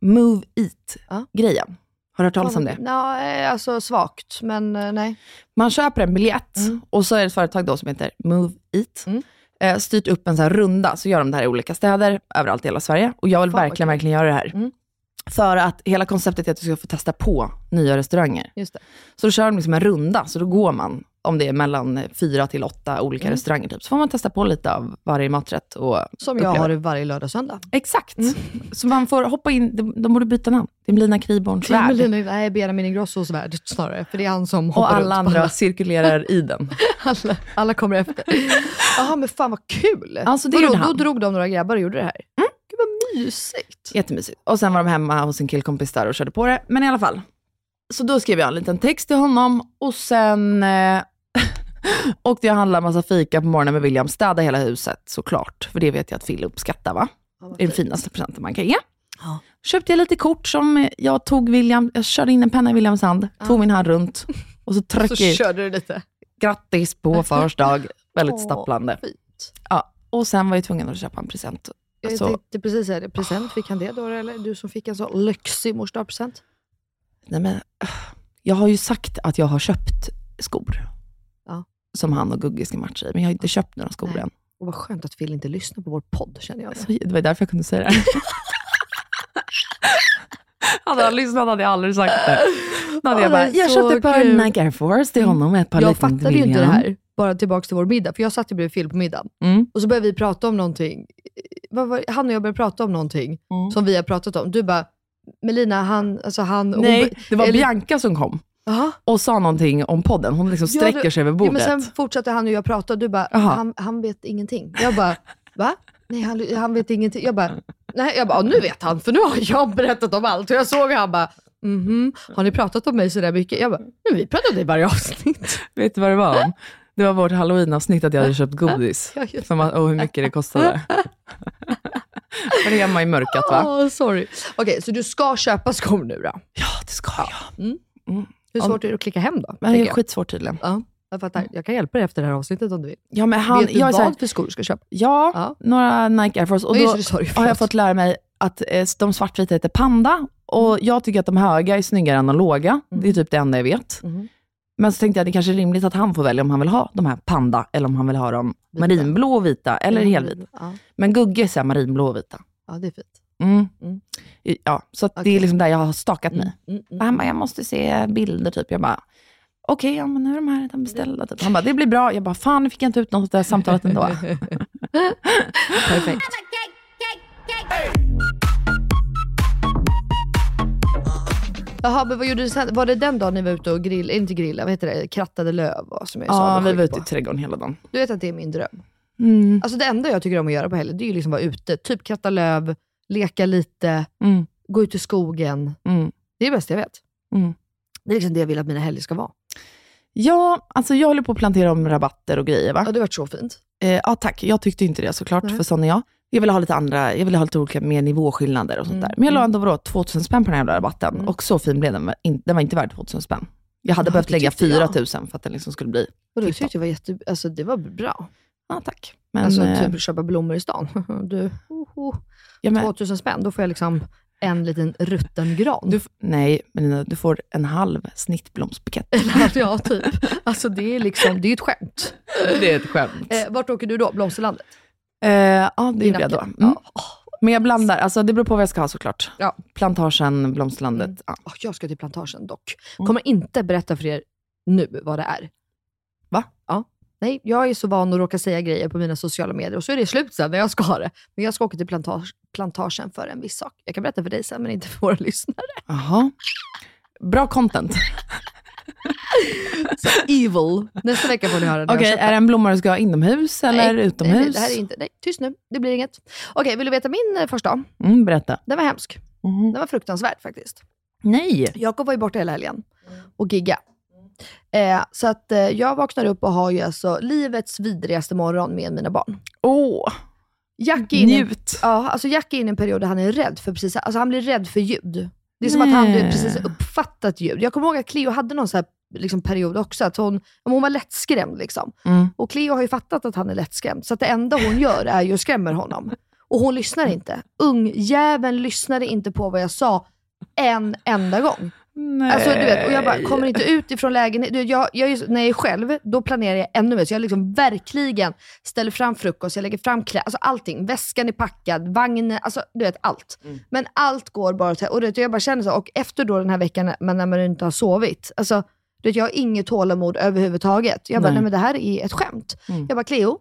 Move Eat-grejen. Har du hört talas om det? Ja, eh, alltså svagt, men eh, nej. Man köper en biljett Mm. och så är det ett företag då som heter Move Eat. Mm. Eh, styrt upp en så här runda, så gör de det här i olika städer, överallt i hela Sverige. Och jag vill Fan, verkligen, kul. verkligen göra det här. Mm. För att hela konceptet är att du ska få testa på nya restauranger. Just det. Så då kör de liksom en runda, så då går man, om det är mellan fyra till åtta olika Mm. restauranger, typ. så får man testa på lite av varje maträtt. Och Som jag uppleva. har varje lördag och söndag. Exakt. Så man får hoppa in, de, de borde byta namn. Det blir Lina Kriborns värld. Melina- Nej, Benjamin Ingrossos värld snarare. För det är han som Och hoppar alla runt på andra *laughs* cirkulerar i den. alla, alla kommer efter. Jaha, men fan vad kul. Alltså, det Vadå, då han. drog de några grabbar och gjorde det här? Gud vad mysigt. Jättemysigt. Och sen var de hemma hos en killkompis där och körde på det. Men i alla fall. Så då skrev jag en liten text till honom och sen eh, *laughs* åkte jag handlade massa fika på morgonen med William. Städa hela huset såklart. För det vet jag att Phil uppskattar va? Det är den finaste presenten man kan ge. Ja. Köpte jag lite kort som jag tog William, jag körde in en penna i Williams hand, tog min hand runt och så *laughs* Så tryckte jag körde du lite. grattis på *laughs* fars dag. Väldigt Åh, stapplande. fint. Ja. Och sen var jag tvungen att köpa en present. Jag Så- tänkte precis säga det. Present, fick han det då eller? Du som fick en så lyxig morsdagspresent. Nej, men, jag har ju sagt att jag har köpt skor. Som han och Gugge ska matcha i, men jag har inte köpt några skor än. Och vad skönt att Phil inte lyssnar på vår podd känner jag. Så det var därför jag kunde säga det. *laughs* hade han lyssnat hade jag aldrig sagt det. Då hade Ja, jag bara, jag köpte ett par. Nike Air Force till honom och ett par Jag fattade ju inte det här. Bara tillbaka till vår middag. För jag satt ju bredvid Phil på middagen. Mm. Och så började vi prata om någonting. Vad var, han och jag började prata om någonting Mm. som vi har pratat om. Du bara, Melina, han, alltså han... hon- Nej, det var eller- Bianca som kom Jaha. och sa någonting om podden. Hon liksom Ja, sträcker du- sig över Ja, bordet. men sen fortsatte han och jag prata och du bara, han, han vet ingenting. Jag bara, va? Nej, han, han vet ingenting. Jag bara, nej, jag bara, nu vet han, för nu har jag berättat om allt. Och jag såg han bara, mhm, har ni pratat om mig sådär mycket? Jag bara, men vi det i varje avsnitt. *laughs* Vet du vad det var om? Det var vårt halloween-avsnitt att jag hade köpt godis. Ja, Som, och hur mycket det kostade. *laughs* Var det hemma i mörkat va? Åh, sorry. Okej, så du ska köpa skor nu då? Ja, det ska jag. Hur svårt är det att klicka hem då? Men det är jag? skitsvårt tydligen. Ja, jag fattar. Jag kan hjälpa dig efter det här avsnittet om du vill. Ja, men han, vet du jag är så här, vad för skor du ska köpa? ja, Ja. några Nike Air Force. Och Ja, just då det, sorry, har jag fått lära mig att eh, de svartvita heter Panda. Och jag tycker att de höga är snyggare än de låga. Det är typ det enda jag vet. Mhm. Men så tänkte jag att det kanske är rimligt att han får välja om han vill ha de här Panda, eller om han vill ha dem Vita. marinblå och vita, eller Mm, helvita. Ja, Men Gugge säger marinblå och vita. ja, det är fint. Mm. Mm. Ja, så att det är liksom där jag har stakat mig. Mm, mm, han bara, jag måste se bilder typ. Jag bara, okej, ja, men nu är de här redan beställda. Typ. Han bara, det blir bra. Jag bara, fan nu fick jag inte ut något av det här samtalet ändå. *laughs* Perfekt. Jaha, men vad gjorde du sen? Var det den dagen ni var ute och grillade, inte grilla, vad heter det, krattade löv? Som jag ja, vi var ute i trädgården hela dagen. Du vet att det är min dröm. Mm. Alltså det enda jag tycker om att göra på helgen, det är ju liksom att vara ute. Typ kratta löv, leka lite, Mm. gå ut i skogen. Mm. Det är det bästa jag vet. Mm. Det är liksom det jag vill att mina helger ska vara. Ja, alltså jag håller på att plantera om rabatter och grejer va? Ja, det varit så fint. Eh, ja tack, jag tyckte inte det såklart, Nej. för sån är jag. Jag ville ha lite andra, jag ville ha lite olika mer nivåskillnader och sånt Mm, där. Men jag la mm. ändå vadå, 2000 spänn på den här jävla rabatten. Mm. Och så fin blev den. Den var inte värd 2000 spänn. Jag hade Ja, behövt det lägga tyckte jag. 4000 för att den liksom skulle bli... Och det Titta. tyckte jag var jätte, alltså det var bra. Ja, tack. Men, alltså eh, typ köpa blommor i stan. *laughs* Du, oh, oh. Ja, men, 2000 spänn, då får jag liksom en liten rutten gran. du, nej, men du får en halv snittblomsbukett. *laughs* Ja, typ. Alltså det är liksom, det är ett skämt. det är ett skämt. Eh, vart åker du då? Blomsterlandet? Eh, ja, det gjorde jag då. Mm. Ja. Men jag blandar, alltså det beror på vad jag ska ha såklart. Ja. Plantagen, blomsterlandet. Mm. Ja. Jag ska till plantagen dock. Mm. Kommer inte berätta för er nu vad det är. Nej, jag är så van att råka säga grejer på mina sociala medier och så är det slut sen när jag ska ha det. Men jag ska åka till plantage, plantagen för en viss sak. Jag kan berätta för dig sen, men inte för våra *laughs* lyssnare. Jaha. Bra content. Så evil. Nästa vecka får ni höra Okej, jag är det en blomma du ska ha inomhus eller nej, utomhus? Nej, det här är inte, nej, tyst nu. Det blir inget. Okej, vill du veta min eh, första? Mm, berätta. Den var hemsk. Mhm. Den var fruktansvärd faktiskt. Nej. Jakob var ju borta hela helgen och gigga. Eh, så att eh, jag vaknar upp och har ju alltså livets vidrigaste morgon med mina barn. Åh, Jack är inne, njut. ja, alltså Jack är inne i en period där han är rädd för precis, alltså han blir rädd för ljud. Det är som att han Nej. du vet, precis uppfattat ljud. Jag kommer ihåg att Cleo hade någon så här, liksom, period också, att hon, hon var lättskrämd. Liksom. Mm. Och Cleo har ju fattat att han är lättskrämd, så att det enda hon gör är ju att skrämmer honom. Och hon lyssnar inte. Ungjäveln lyssnade inte på vad jag sa en enda gång. Nej. Alltså, du vet, och jag bara kommer inte ut ifrån lägenheten. Jag, jag, är- när jag är själv, då planerar jag ännu mer. Så jag liksom verkligen ställer fram frukost, jag lägger fram kläder, alltså allting. Väskan är packad, vagnen, alltså du vet allt. Men allt går bara till, och du vet, jag bara känner så, och efter då den här veckan när- när man inte har sovit, alltså du vet, jag har inget tålamod överhuvudtaget. Jag bara, Nej. nej men det här är ett skämt. Mm. Jag bara, Cleo,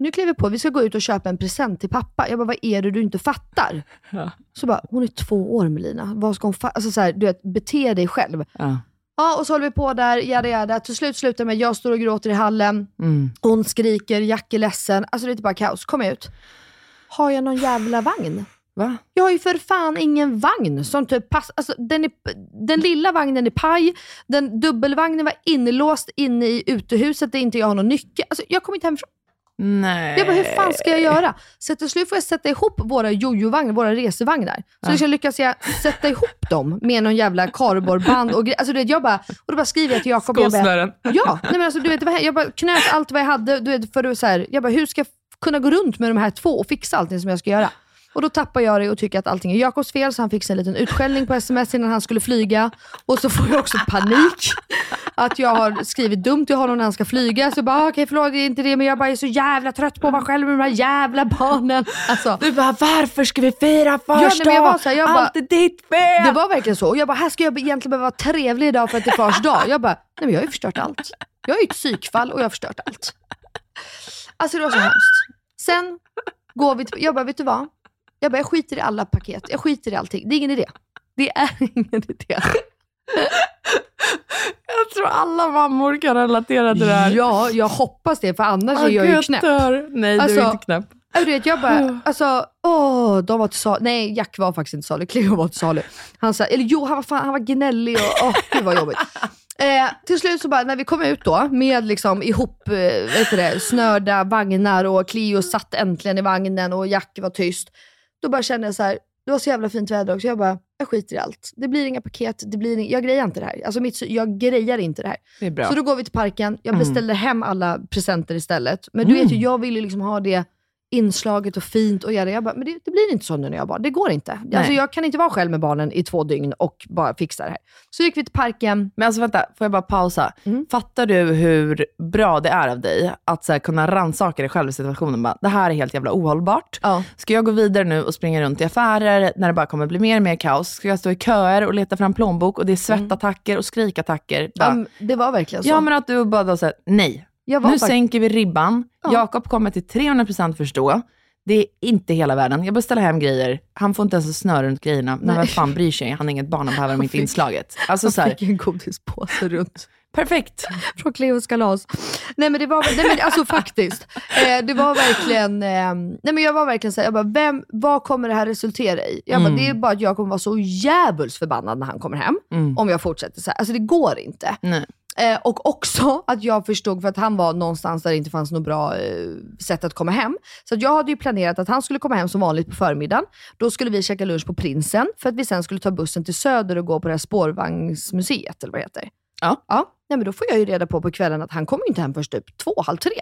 nu kliver vi på, vi ska gå ut och köpa en present till pappa. Jag bara, vad är det du inte fattar? Ja. Så bara, hon är två år Melina. Vad ska hon fa- alltså så här, du vet, bete dig själv. Ja. Ja, och så håller vi på där, jada jada. Till slut slutar med jag står och gråter i hallen. Mm. Hon skriker, Jack är ledsen. Alltså det är bara kaos. Kom ut. Har jag någon jävla vagn? Va? Jag har ju för fan ingen vagn som typ passar. Alltså, den, är, den lilla vagnen är paj, den dubbelvagnen var inlåst inne i utehuset där inte jag har någon nyckel. Alltså, jag kommer inte hemifrån. Nej. Jag bara, hur fan ska jag göra? Så till slut får jag sätta ihop våra jojo-vagnar, våra resevagnar. Så jag lyckas jag sätta ihop dem med någon jävla kardborreband och. Alltså, du vet, jag bara, och då bara skriver jag till Jakob. Skosnören. Ja, nej men alltså, du vet, jag bara knöt allt vad jag hade. Du vet, för att, så här, jag bara, hur ska jag kunna gå runt med de här två och fixa allting som jag ska göra? Och då tappar jag det och tycker att allting är Jakobs fel, så han fick sig en liten utskällning på sms innan han skulle flyga. Och så får jag också panik. Att jag har skrivit dumt till honom när han ska flyga. Så jag bara, "Ah, okej förlåt, det är inte det, men jag bara är så jävla trött på vara själv med de här jävla barnen. Alltså, Du bara, varför ska vi fira här, jag bara- Allt är ditt fel! Det var verkligen så. Och jag bara, här ska jag egentligen behöva vara trevlig idag för att det är fars dag. Jag bara, nej men jag har ju förstört allt. Jag är ju ett psykfall och jag har förstört allt. Alltså det var så hemskt. Sen går vi till, jag bara, vet du vad? Jag bara, jag skiter i alla paket. Jag skiter i allting. Det är ingen idé. Det är *laughs* ingen idé. Jag tror alla mammor kan relatera till det här. Ja, jag hoppas det, för annars Åh, är jag ju knäpp. dör. Nej, du Alltså, är inte knäpp. Du vet, jag bara, alltså, åh, de var till salu. Nej, Jack var faktiskt inte salu. Cleo var till salu. Han sa, eller jo, han var, fan, han var gnällig och åh, gud vad jobbigt. *laughs* Eh, till slut så bara, när vi kom ut då med liksom ihop eh, vet du det, snörda vagnar och Cleo satt äntligen i vagnen och Jack var tyst. Då bara kände jag så här, det var så jävla fint väder också. Jag bara, jag skiter i allt. Det blir inga paket, det blir inga, jag grejar inte det här. Alltså mitt, jag grejar inte det här. Det. Så då går vi till parken, jag Mm. beställde hem alla presenter istället. Men du vet ju, jag ville liksom ha det inslaget och fint och göra. Jag bara, men det, det blir inte så nu när jag barn. Det går inte. Alltså, jag kan inte vara själv med barnen i två dygn och bara fixa det här. Så gick vi till parken. Men alltså vänta, får jag bara pausa? Mm. Fattar du hur bra det är av dig att så här, kunna rannsaka dig själv i situationen? Bara, det här är helt jävla ohållbart. Ja. Ska jag gå vidare nu och springa runt i affärer när det bara kommer bli mer och mer kaos? Ska jag stå i köer och leta fram plånbok och det är svettattacker och skrikattacker? Bara, Ja, det var verkligen så. ja men att du bara då säger nej. Nu sänker vi ribban. Ja. Jakob kommer till 300% förstå. Det är inte hela världen. Jag beställer hem grejer. Han får inte ens snöra runt grejerna. Men vem fan bryr sig? Han är inget barn, han behöver dem *laughs* inte inslaget. Alltså så jag här, fick en godispåse runt perfekt. från Cleos kalas. Nej men det var, nej, men alltså faktiskt. Eh, det var verkligen, eh, nej men jag var verkligen såhär, jag bara, vem, vad kommer det här resultera i? Jag bara, Mm. det är bara att jag kommer vara så djävulskt förbannad när han kommer hem. Mm. Om jag fortsätter så här. Alltså det går inte. Nej. Eh, och också *laughs* att jag förstod, för att han var någonstans där det inte fanns något bra eh, sätt att komma hem. Så jag hade ju planerat att han skulle komma hem som vanligt på förmiddagen. Då skulle vi käka lunch på Prinsen, för att vi sen skulle ta bussen till Söder och gå på det här spårvagnsmuseet, eller vad det heter. Ja. ja. Nej, men då får jag ju reda på på kvällen att han kommer inte hem först typ två, halv tre.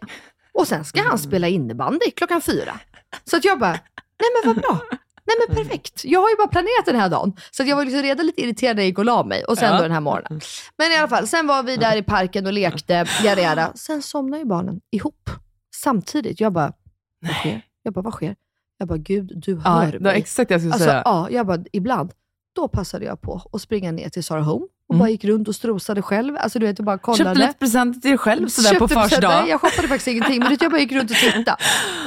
Och sen ska han spela innebandy klockan fyra. Så att jag bara, nej men vad bra. Nej men perfekt. Jag har ju bara planerat den här dagen. Så att jag var liksom redan lite irriterad när jag gick och la mig. Och sen Ja. då den här morgonen. Men i alla fall, sen var vi där i parken och lekte, jada. Sen somnade ju barnen ihop. Samtidigt. Jag bara, vad sker? Jag bara, vad sker? Jag bara, gud du Ja, hör det var mig. exakt det jag skulle Alltså, säga. ja, jag bara, ibland. Då passade jag på att springa ner till Sara Home och Mm. bara gick runt och strosade själv. Alltså du vet, jag bara kollade. Köpte lite presenter till dig själv sådär på Köpte fars presenter. dag. Nej, jag shoppade faktiskt ingenting, men jag bara gick runt och tittade.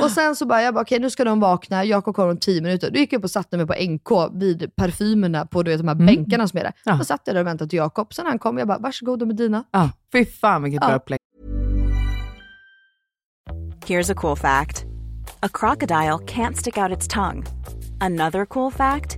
Och sen så bara, jag bara, okej nu ska de vakna, Jakob kommer om 10 minuter. Då gick jag upp och satte mig på NK vid parfymerna på du vet, de här bänkarna som är där. Ja. Då satt jag där och väntade till Jakob. Sen när han kom, jag bara, varsågod de är dina. Ja, fy fan vilket bra Ja. upplägg. Here's a cool fact a crocodile can't stick out its tongue. Another cool fact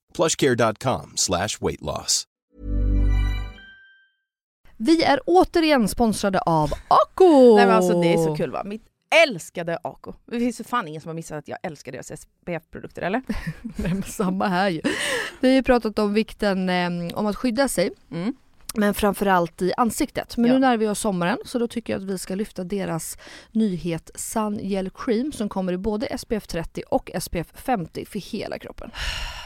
plushcare.com slash weight loss. Vi är återigen sponsrade av Ako! Nej men alltså det är så kul va. Mitt älskade Ako. Det finns för fan ingen som har missat att jag älskar deras SPF-produkter eller? *laughs* Nej, men samma här ju. Vi har ju pratat om vikten eh, om att skydda sig. Mm. Men framförallt i ansiktet. Men Ja. nu när vi har sommaren så då tycker jag att vi ska lyfta deras nyhet Sun Gel Cream som kommer i både SPF 30 och SPF 50 för hela kroppen.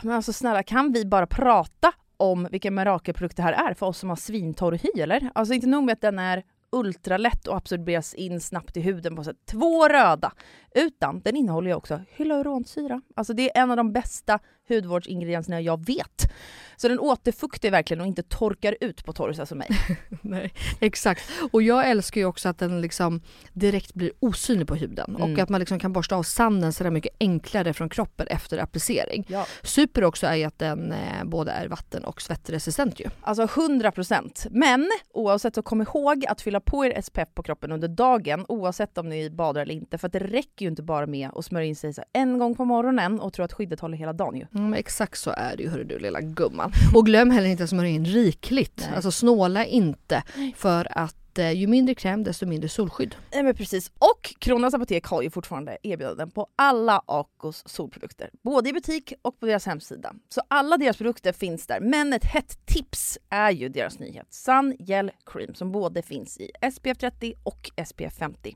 Men alltså snälla kan vi bara prata om vilken mirakelprodukt det här är för oss som har svintorr hy eller? Alltså inte nog med att den är ultralätt och absorberas in snabbt i huden på sätt. Två röda. Utan den innehåller ju också hyaluronsyra. Alltså det är en av de bästa hudvårdsingredienserna jag vet. Så den återfuktar verkligen och inte torkar ut på torrisa som mig. *laughs* Nej, exakt. Och jag älskar ju också att den liksom direkt blir osynlig på huden Mm. och att man liksom kan borsta av sanden sådär mycket enklare från kroppen efter applicering. Ja. Super också är ju att den eh, både är vatten och svettresistent ju. Alltså 100 procent. Men oavsett så kom ihåg att fylla på er SPF på kroppen under dagen oavsett om ni badar eller inte. För att det räcker ju inte bara med att smörja in sig en gång på morgonen och tro att skyddet håller hela dagen ju. Mm, exakt så är det ju hörru du lilla gumman. Och glöm heller inte att smörja in rikligt. Nej. Alltså snåla inte för att eh, ju mindre kräm desto mindre solskydd. Nej men precis. Och Kronans Apotek har ju fortfarande erbjudanden på alla Acos solprodukter. Både i butik och på deras hemsida. Så alla deras produkter finns där. Men ett hett tips är ju deras nyhet Sun Gel Cream som både finns i SPF 30 och SPF 50.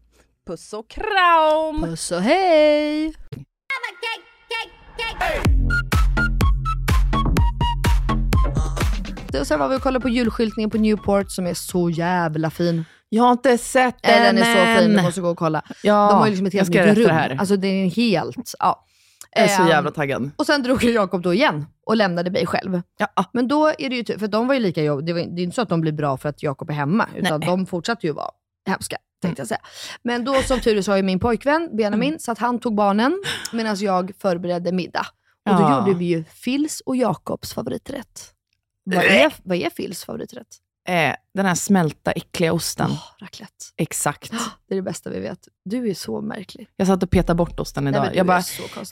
Puss och kram! Puss och hej! Och sen var vi och kollade på julskyltningen på Newport som är så jävla fin. Jag har inte sett den den är så fin, än. du måste gå och kolla. Ja, De har ju liksom ett jag helt ska nytt rum. det här. Alltså det är helt, ja. jag är så Ehm, jävla taggad. Och sen drog Jakob då igen och lämnade mig själv. Ja. Men då är det ju, ty- för de var ju lika jobb, det, var, det är inte så att de blir bra för att Jakob är hemma, utan Nej. de fortsatte ju vara hemska. Tänkte jag säga. Men då som tur är så har ju min pojkvän Benjamin, Mm. så att han tog barnen medan jag förberedde middag. Och då Ja. gjorde vi ju Phils och Jakobs favoriträtt. Vad är, vad är Phils favoriträtt? Eh, den här smälta äckliga osten. Åh, raclette. Exakt. *gasps* Det är det bästa vi vet. Du är så märklig. Jag satt och petade bort osten idag. Nej, jag bara,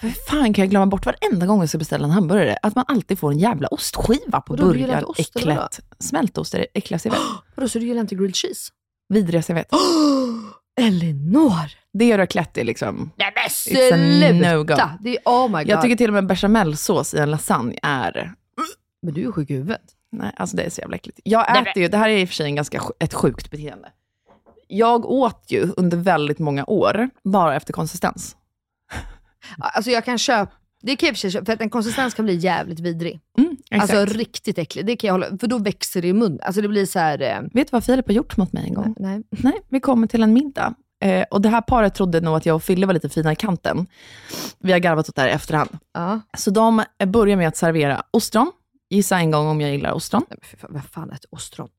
hur fan kan jag glömma bort varenda gång jag ska beställa en hamburgare? Att man alltid får en jävla ostskiva på burgaren. Äcklet. Smältost är det äckligaste jag vet. *gasps* Vadå, så du gillar inte grilled cheese? Vidrigaste jag vet. *gasps* Elinor! Det och raclette är liksom... Nej men It's a no-go. sluta! Det är, oh my god. Jag tycker till och med bechamelsås i en lasagne är... Men du är sjuk i huvudet. Nej, alltså det är så jävla äckligt. Jag äter ju, det här är i och för sig en ganska, ett sjukt beteende. Jag åt ju under väldigt många år bara efter konsistens. Alltså jag kan köpa, det kan jag för sig för att en konsistens kan bli jävligt vidrig. Mm. Alltså riktigt äcklig. Det kan jag hålla, för då växer det i munnen. Alltså det blir så här. Eh, Vet du vad Filip har gjort mot mig en gång? nej. *laughs* Nej, vi kommer till en middag. Eh, och det här paret trodde nog att jag och Fille var lite fina i kanten. Vi har garvat åt det här i efterhand. Ja. Så de eh, börjar med att servera ostron. Gissa en gång om jag gillar ostron. Nej, men fan, vad fan äter ostron?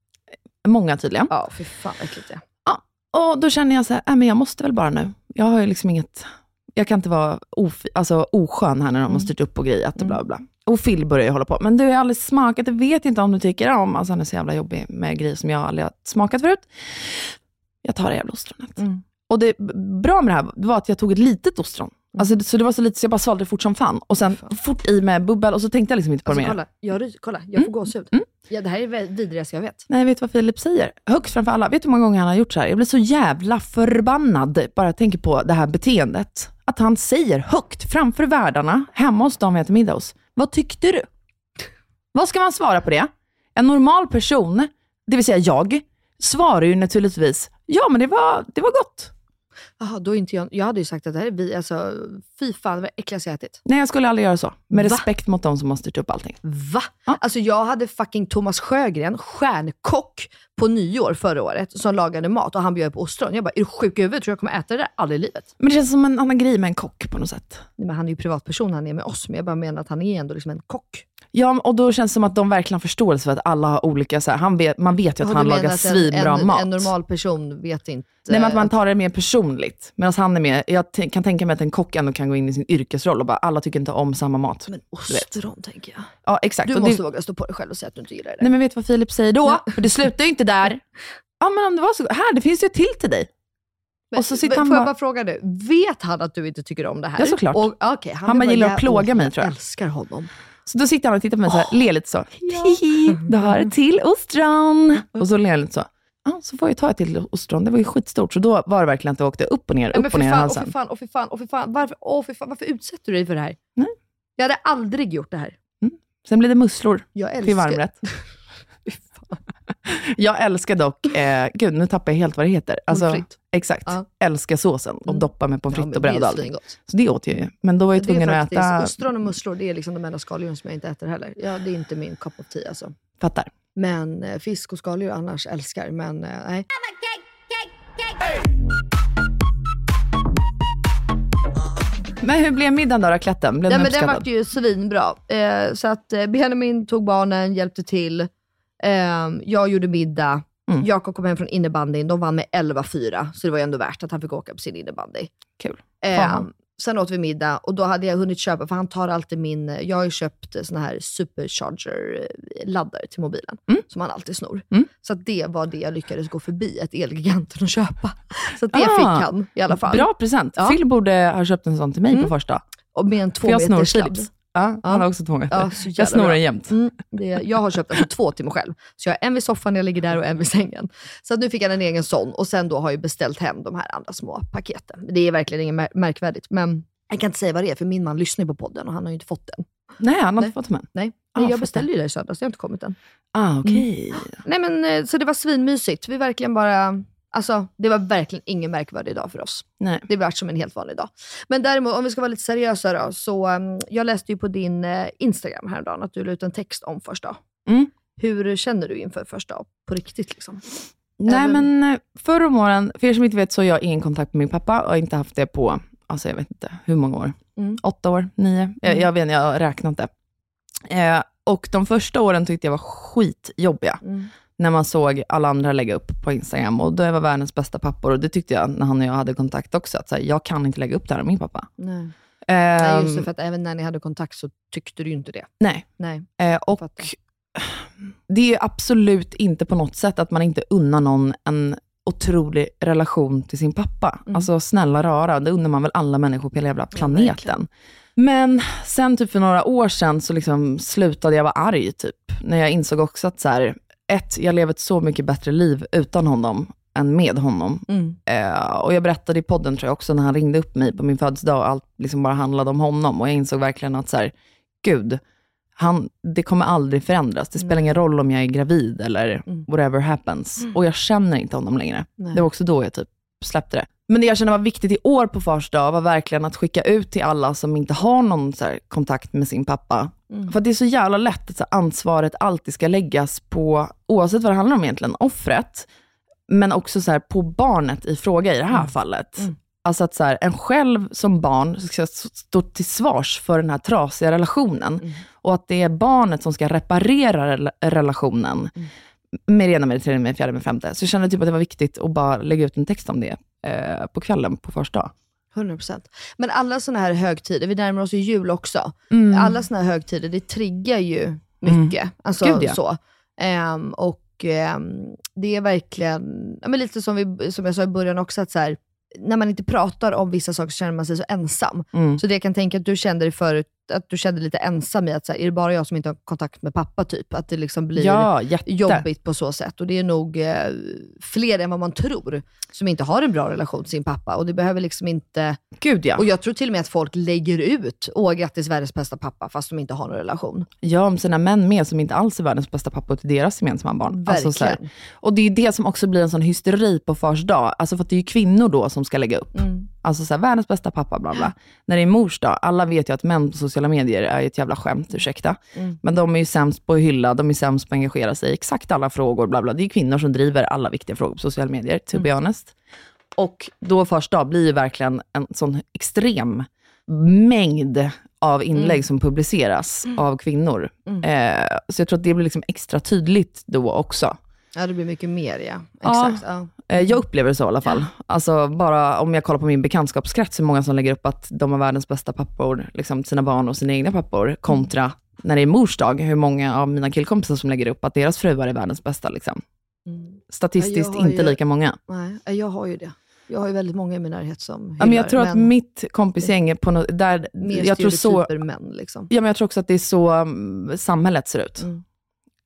Många tydligen. Ja, fy fan vad äckligt det är. Och då känner jag så här, äh, men jag måste väl bara nu. Jag har ju liksom inget, jag kan inte vara of, alltså, oskön här när de har styrt upp och grejat och bla bla. Och Phil börjar ju hålla på, men du har aldrig smakat, jag vet inte om du tycker om, alltså han är så jävla jobbig med grejer som jag aldrig har smakat förut. Jag tar det jävla ostronet. Mm. Och det bra med det här var att jag tog ett litet ostron. Alltså, så det var så lite så jag bara svalde fort som fan. Och sen fort i med bubbel och så tänkte jag liksom inte på Alltså, det mer. kolla, jag, kolla, jag får gåshud. Mm. Ja, det här är det vidrigaste jag vet. Nej, vet du vad Filip säger? Högst framför alla. Vet du hur många gånger han har gjort så här? Jag blir så jävla förbannad bara jag tänker på det här beteendet. Att han säger högt framför värdarna hemma hos dem vi äter middag hos. Vad tyckte du? Vad ska man svara på det? En normal person, det vill säga jag, svarar ju naturligtvis, ja men det var, det var gott. Jaha, då inte jag, jag hade ju sagt att det här är vi, alltså fy fan det var det äckligaste jag ätit. Nej, jag skulle aldrig göra så. Med Va? respekt mot de som har styrt upp allting. Va? Ja. Alltså jag hade fucking Thomas Sjögren, stjärnkock, på nyår förra året, som lagade mat och han bjöd på ostron. Jag bara, är du sjuk i huvudet? Tror jag kommer äta det där aldrig i livet? Men det känns som en annan grej med en kock på något sätt. Nej, Men han är ju privatperson, han är med oss, men jag bara menar att han är ändå liksom en kock. Ja, och då känns det som att de verkligen har förståelse för att alla har olika, så här, han vet, man vet ju att han lagar en- svinbra en, mat. En normal person vet inte... Nej, men att man tar det mer personligt. Medan han är mer, jag kan tänka mig att en kock ändå kan gå in i sin yrkesroll och bara, alla tycker inte om samma mat. Men ostron tänker jag. Ja, exakt. Du Och måste det, våga stå på dig själv och säga att du inte gillar det nej, men vet du vad Filip säger då? För det slutar ju inte där. Ja, men om det var så, här, det finns ju till till dig. Men- och så sitter men han Får jag bara- bara fråga nu, vet han att du inte tycker om det här? Ja, såklart. Och, okay, han, Han bara gillar att "Ja, plåga åh, mig, tror jag." Jag älskar honom. Så då sitter han och tittar på mig här, ler lite så. Hihi, du har ett till ostron. Och så ler han lite så. Ja, så får jag ta ett till ostron. Det var ju skitstort. Så då var det verkligen att det åkte upp och ner, upp för och ner i och halsen. för fan, och för fan, och för fan. Varför, åh, för fan, varför utsätter du dig för det här? Nej. Jag hade aldrig gjort det här. Sen blev det musslor Jag till älskar... varmrätt. Jag älskar dock, eh, gud nu tappar jag helt vad det heter. Alltså, exakt. Ja. Älskar såsen och Mm. doppa med pommes Ja, frites men och bröd och svingott. Så det åt jag ju. Men då var jag tvungen att äta, ostron och musslor, det är liksom de enda skaldjuren som jag inte äter heller. Ja, det är inte min cup of tea alltså. fattar. Men eh, fisk och skaldjur annars älskar, men eh, nej. Men hur blev middagen då, racletten? Blev Ja, den men den vart ju svinbra. Eh, så att eh, Benjamin tog barnen, hjälpte till. Eh, jag gjorde middag. Mm. Jakob kom hem från innebandyn. De vann med 11-4, så det var ju ändå värt att han fick åka på sin innebandy. Kul. Eh, Fan. sen åt vi middag och då hade jag hunnit köpa, för han tar alltid min, jag har ju köpt eh, såna här supercharger-laddare till mobilen, Mm. som han alltid snor. Mm. Så det var det jag lyckades gå förbi ett Elgiganten och köpa. Så det Ah, fick han i alla fall. Bra present. Ja. Phil borde ha köpt en sån till mig Mm. på första. Och med en två meters sladd. Ja, han har också två meter. Ja, jag snor den jämt. Mm, det, jag har köpt alltså två till mig själv. Så jag har en vid soffan när jag ligger där och en vid sängen. Så nu fick jag en egen sån och sen då har jag beställt hem de här andra små paketen. Det är verkligen inget mär- märkvärdigt, men jag kan inte säga vad det är, för min man lyssnar ju på podden och han har ju inte fått den. Nej, han har inte fått med. Nej, Ah, jag beställde ju det i söndags, det har inte kommit än. Ah, okej. Nej men eh, så det var svinmysigt. Vi verkligen bara, alltså det var verkligen ingen märkvärdig dag för oss. Nej. Det var som en helt vanlig dag. Men däremot, om vi ska vara lite seriösa då, så um, jag läste ju på din eh, Instagram häromdagen att du la ut en text om första dag. Mm. Hur känner du inför första dag på riktigt? Liksom? Nej, Även- men eh, förr om åren, för er som inte vet, så har jag ingen kontakt med min pappa och har inte haft det på, alltså jag vet inte, hur många år? Mm. Åtta år? Nio? Jag, Mm. jag vet inte, jag har räknat det. Eh, och de första åren tyckte jag var skitjobbiga. Mm. När man såg alla andra lägga upp på Instagram och då var världens bästa pappor. Och det tyckte jag när han och jag hade kontakt också, att så här, jag kan inte lägga upp det här med min pappa. Nej. Nej, Ehm, just det, för att även när ni hade kontakt så tyckte du ju inte det. nej. Nej. Eh, och fattar. det är absolut inte på något sätt att man inte unnar någon en otrolig relation till sin pappa. Mm. Alltså snälla rara, det unnar man väl alla människor på hela jävla planeten. verkligen. Men sen typ för några år sedan så liksom slutade jag vara arg, typ. När jag insåg också att så här, ett, jag lever ett så mycket bättre liv utan honom än med honom. Mm. Eh, och jag berättade i podden tror jag också, när han ringde upp mig på min födelsedag och allt liksom bara handlade om honom. Och jag insåg verkligen att så här, gud, han, det kommer aldrig förändras. Det spelar Nej. ingen roll om jag är gravid eller Mm. whatever happens. Och jag känner inte honom längre. Nej. Det var också då jag typ släppte det. Men det jag kände var viktigt i år på fars dag var verkligen att skicka ut till alla som inte har någon så här kontakt med sin pappa. Mm. För det är så jävla lätt att så här ansvaret alltid ska läggas på, oavsett vad det handlar om egentligen, offret. men också så här, på barnet i fråga i det här fallet. Alltså att så här, en själv som barn ska stå till svars för den här trasiga relationen. Och att det är barnet som ska reparera rela- relationen. Med det ena, med det tredje, med det fjärde, med det femte. Så jag kände typ att det var viktigt att bara lägga ut en text om det eh, på kvällen på första dag. 100%. Men alla såna här högtider, vi närmar oss ju jul också. Mm. Alla såna här högtider, det triggar ju mycket. Alltså Gud, ja. så. Ehm, och ehm, det är verkligen, ja, men lite som, vi, som jag sa i början också, att så här, när man inte pratar om vissa saker så känner man sig så ensam. Mm. Så det jag kan tänka att du kände dig förut, att du kände lite ensam i att så här, är det bara jag som inte har kontakt med pappa? typ? Att det liksom blir Ja, jobbigt på så sätt. Och det är nog eh, fler än vad man tror som inte har en bra relation till sin pappa. Och det behöver liksom inte... Gud ja. Och jag tror till och med att folk lägger ut, åh grattis världens bästa pappa, fast de inte har någon relation. Ja, om sina män med som inte alls är världens bästa pappa till deras gemensamma barn. Verkligen. så här. och det är det som också blir en sån hysteri på fars dag. Alltså för att det är ju kvinnor då som ska lägga upp. Alltså så här, världens bästa pappa, bla bla. När det är mors dag, alla vet ju att män på sociala medier är ett jävla skämt, ursäkta. Men de är ju sämst på att hylla, de är sämst på att engagera sig i exakt alla frågor, bla bla. Det är kvinnor som driver alla viktiga frågor på sociala medier, to be honest. Och då först dag blir ju verkligen en sån extrem mängd av inlägg som publiceras av kvinnor. Eh, så jag tror att det blir liksom extra tydligt då också. Ja, det blir mycket mer ja. Ja. Exakt. Ja. Eh, Jag upplever det så i alla fall. Alltså bara om jag kollar på min bekantskapskrets, hur många som lägger upp att de är världens bästa pappor, liksom sina barn och sina egna pappor, kontra när det är mors dag, hur många av mina killkompisar som lägger upp att deras fruar är världens bästa. Liksom. Statistiskt Ja, har inte ju- lika många. Nej, jag har ju det. Jag har ju väldigt många i min närhet som Ja, men jag tror att mitt kompisgäng är på något, där, mer jag tror så, män. Liksom. ja, men jag tror också att det är så mm, samhället ser ut.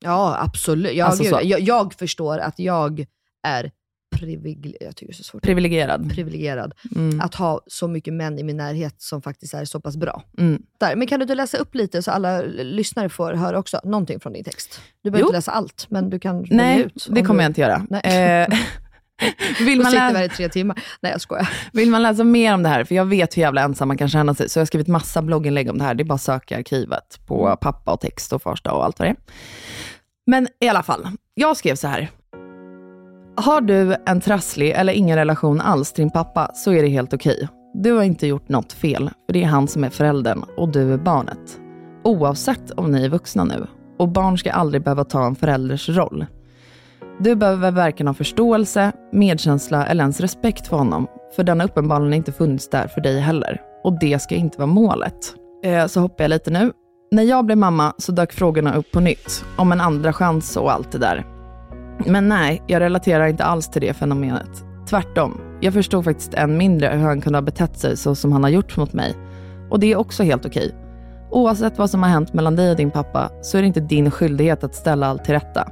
Ja, absolut. Jag, Alltså jag, jag förstår att jag är privilegierad, jag det så svårt. Privilegierad. privilegierad Mm. att ha så mycket män i min närhet som faktiskt är så pass bra. Mm. Där. Men kan du inte läsa upp lite så alla lyssnare får höra också någonting från din text? Du behöver Jo. inte läsa allt, men du kan Nej, ut. det om kommer du... jag inte göra. Nej. Eh, *laughs* vill, man läsa, här i tre timmar. Nej jag skojar. vill man läsa mer om det här, för jag vet hur jävla ensam man kan känna sig, så jag har skrivit massa blogginlägg om det här. Det är bara att söka i arkivet på Mm. pappa och text och första och allt vad det är. Men i alla fall, jag skrev så här. Har du en trasslig eller ingen relation alls till din pappa så är det helt okej. Du har inte gjort något fel, för det är han som är föräldern och du är barnet. Oavsett om ni är vuxna nu. Och barn ska aldrig behöva ta en förälders roll. Du behöver varken ha förståelse, medkänsla eller ens respekt för honom, för den har uppenbarligen inte funnits där för dig heller. Och det ska inte vara målet. Eh, så hoppar jag lite nu. När jag blev mamma så dök frågorna upp på nytt, om en andra chans och allt det där. Men nej, jag relaterar inte alls till det fenomenet. Tvärtom, jag förstod faktiskt än mindre hur han kunde ha betett sig så som han har gjort mot mig. Och det är också helt okej. Oavsett vad som har hänt mellan dig och din pappa så är det inte din skyldighet att ställa allt till rätta.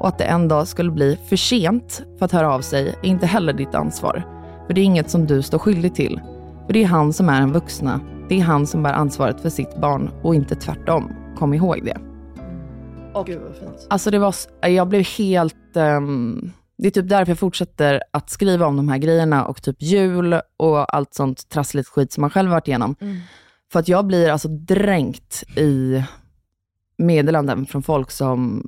Och att det en dag skulle bli för sent för att höra av sig är inte heller ditt ansvar. För det är inget som du står skyldig till. För det är han som är den vuxna. Det är han som bär ansvaret för sitt barn och inte tvärtom. Kom ihåg det. Och, Gud vad fint. Alltså det var, jag blev helt... ehm, det är typ därför jag fortsätter att skriva om de här grejerna och typ jul och allt sånt trassligt skit som man själv varit igenom. För att jag blir alltså dränkt i meddelanden från folk som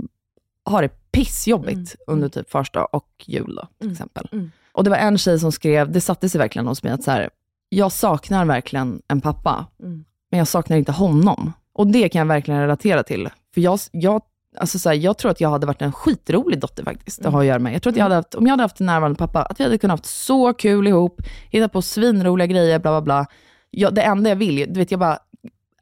har det pissjobbigt under typ första och jul då, till exempel. Och det var en tjej som skrev, det satte sig verkligen hos mig, att så här, jag saknar verkligen en pappa, men jag saknar inte honom. Och det kan jag verkligen relatera till. För jag, jag, alltså så här, jag tror att jag hade varit en skitrolig dotter faktiskt, det har att göra med. Jag tror att jag hade haft, om jag hade haft en närvarande pappa, att vi hade kunnat haft så kul ihop, hitta på svinroliga grejer, bla bla bla. Jag, det enda jag vill, du vet jag bara,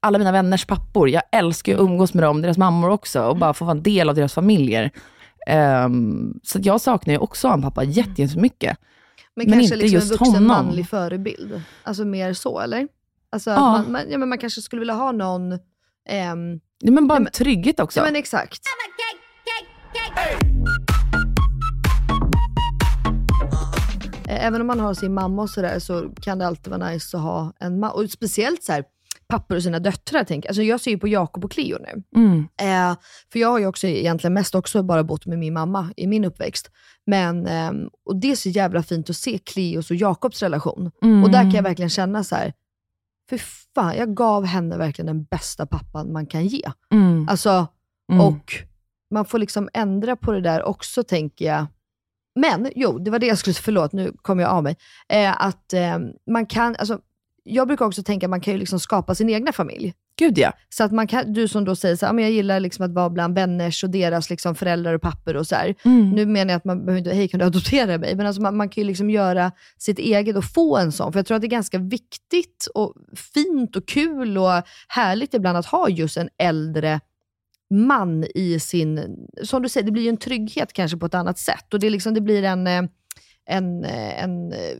alla mina vänners pappor, jag älskar att umgås med dem, deras mammor också, och bara få vara en del av deras familjer. Ehm, så jag saknar ju också en pappa jätte- jättemycket. Men, Men kanske inte liksom just en vuxen honom. manlig förebild. Alltså mer så, eller? Alltså Ja. man, man, ja, men man kanske skulle vilja ha någon... ehm, Ja, men bara Ja, men- trygghet också. ja men exakt. Även om man har sin mamma och sådär så kan det alltid vara nice att ha en mamma. Och speciellt så här, pappor och sina döttrar. Tänk. Alltså jag ser ju på Jakob och Cleo nu. Mm. Eh, för jag har ju också egentligen mest också bara bott med min mamma i min uppväxt. Men, ehm, och det är så jävla fint att se Cleos och Jakobs relation. Mm. Och där kan jag verkligen känna så här, för fan, jag gav henne verkligen den bästa pappan man kan ge. Mm. Alltså, Mm. och man får liksom ändra på det där också tänker jag. men jo, det var det jag skulle, förlåt nu kom jag av mig. Eh, att eh, man kan, alltså, jag brukar också tänka att man kan ju liksom skapa sin egna familj. Gud ja. Så att man kan, du som då säger så här, "Ja, men jag gillar liksom att vara bland vänners och deras liksom föräldrar och papper och så här. Mm. Nu menar jag att man behöver inte, hej kan du adoptera mig? Men alltså man, man kan ju liksom göra sitt eget och få en sån. För jag tror att det är ganska viktigt och fint och kul och härligt ibland att ha just en äldre man i sin, som du säger, det blir ju en trygghet kanske på ett annat sätt. Och det, liksom, det blir en, eh, en, eh, en eh,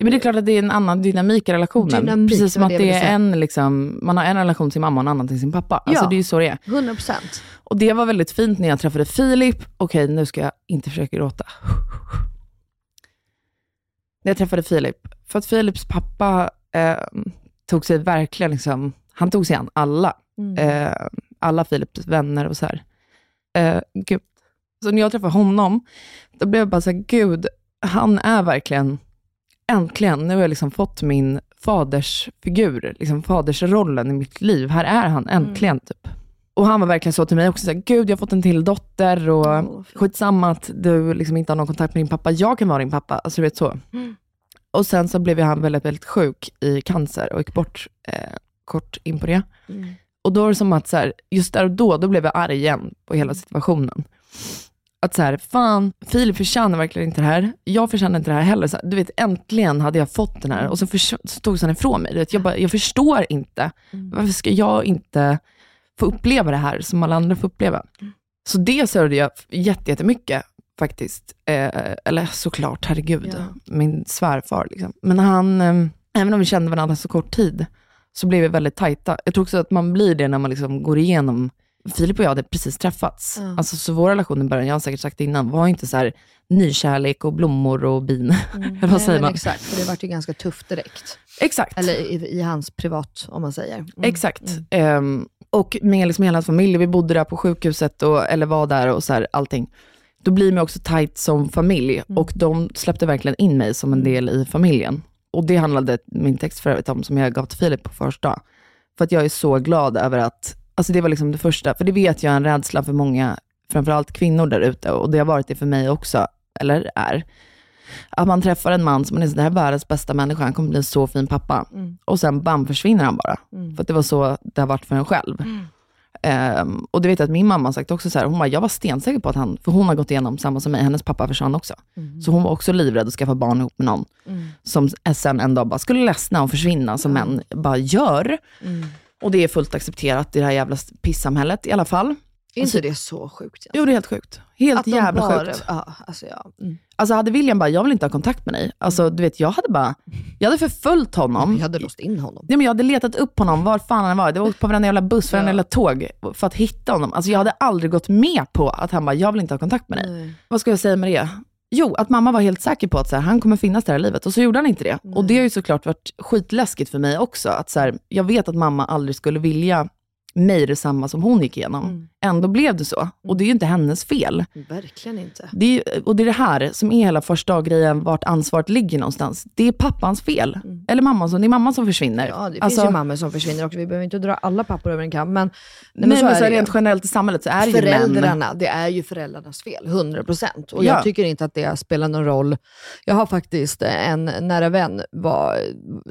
Men det är klart att det är en annan dynamik i relationen. Dynamik, Precis som att det är en, liksom, man har en relation till mamma och en annan till sin pappa. Alltså Ja. det är ju så det är. 100%. Och det var väldigt fint när jag träffade Filip. Okej, nu ska jag inte försöka gråta. När jag träffade Filip, för att Filips pappa eh, tog sig verkligen, liksom, han tog sig an alla. Eh, alla Filips vänner och så här. Eh, gud. Så när jag träffade honom, då blev jag bara så här, gud, han är verkligen, äntligen, nu har jag liksom fått min fadersfigur, liksom fadersrollen i mitt liv. Här är han äntligen, typ. Och han var verkligen så till mig också, så här, gud jag har fått en till dotter och fint. skitsamma att du liksom inte har någon kontakt med din pappa, jag kan vara din pappa. Alltså du vet så. Och sen så blev han väldigt, väldigt sjuk i cancer och gick bort eh, kort in på det. Och då var det som att, så just där och då, då blev jag arg igen på hela situationen. Att så här, fan, Filip förtjänar verkligen inte det här. Jag förtjänar inte det här heller. Så du vet, äntligen hade jag fått den här och så, så togs han ifrån mig. Du vet, jag, bara, jag förstår inte. Varför ska jag inte få uppleva det här som alla andra får uppleva? Så det sörjde jag jätte- jättemycket faktiskt. Eh, eller såklart, herregud, Ja. min svärfar. Liksom. Men han, eh, även om vi kände varandra så kort tid, så blev vi väldigt tajta. Jag tror också att man blir det när man liksom går igenom Filip och jag hade precis träffats. Ja. Alltså, så vår relation i början, jag har säkert sagt det innan, var inte så här nykärlek och blommor och bin. *laughs* Eller vad säger man? Exakt, för det vart ju ganska tufft direkt. Exakt. Eller i, i hans privat, om man säger. Mm. Exakt. Ehm, och med liksom hela hans familj, vi bodde där på sjukhuset, och, eller var där och så här, allting. Då blir man också tight som familj och de släppte verkligen in mig som en del i familjen. Och det handlade min text för övrigt om, som jag gav till Filip på första. För att jag är så glad över att, alltså det var liksom det första, för det vet jag är en rädsla för många, framförallt kvinnor där ute, och det har varit det för mig också, eller är. Att man träffar en man som man är så, det här är världens bästa människa, han kommer bli en så fin pappa. Och sen bam, försvinner han bara. För att det var så det har varit för en själv. Ehm, och det vet jag att min mamma har sagt också så här, hon bara, jag var stensäker på att han, för hon har gått igenom samma som mig, hennes pappa försvann också. Så hon var också livrädd att skaffa barn ihop med någon, som sen en dag bara skulle ledsna och försvinna, som män bara gör. Och det är fullt accepterat i det här jävla pissamhället i alla fall. Är inte det så sjukt? Jo, det är helt sjukt. Helt Att jävla bara- sjukt. Ja, alltså ja. Mm. Alltså hade William bara, jag vill inte ha kontakt med dig. Alltså du vet, jag hade bara, jag hade förföljt honom. Jag hade låst in honom. Ja, men jag hade letat upp honom var fan han var. Jag hade åkt på varenda jävla buss, varenda jävla tåg för att hitta honom. Alltså jag hade aldrig gått med på att han bara, jag vill inte ha kontakt med dig. Vad ska jag säga med det? Jo, att mamma var helt säker på att så här, han kommer finnas där i livet och så gjorde han inte det. Och det har ju såklart varit skitläskigt för mig också. Att så här, jag vet att mamma aldrig skulle vilja mig detsamma som hon gick igenom. Ändå blev det så. Och det är ju inte hennes fel. Verkligen inte. Det är, och det är det här som är hela första grejen, vart ansvaret ligger någonstans. Det är pappans fel. Eller mamma som, det är mamma som försvinner. Ja, det Alltså, finns ju mammor som försvinner också. Vi behöver inte dra alla pappor över en kam. Men, Nej, men så, är det ju. rent generellt i samhället så är det ju. Föräldrarna, det är ju föräldrarnas fel, 100%. Och Ja. jag tycker inte att det spelar någon roll. Jag har faktiskt en nära vän var,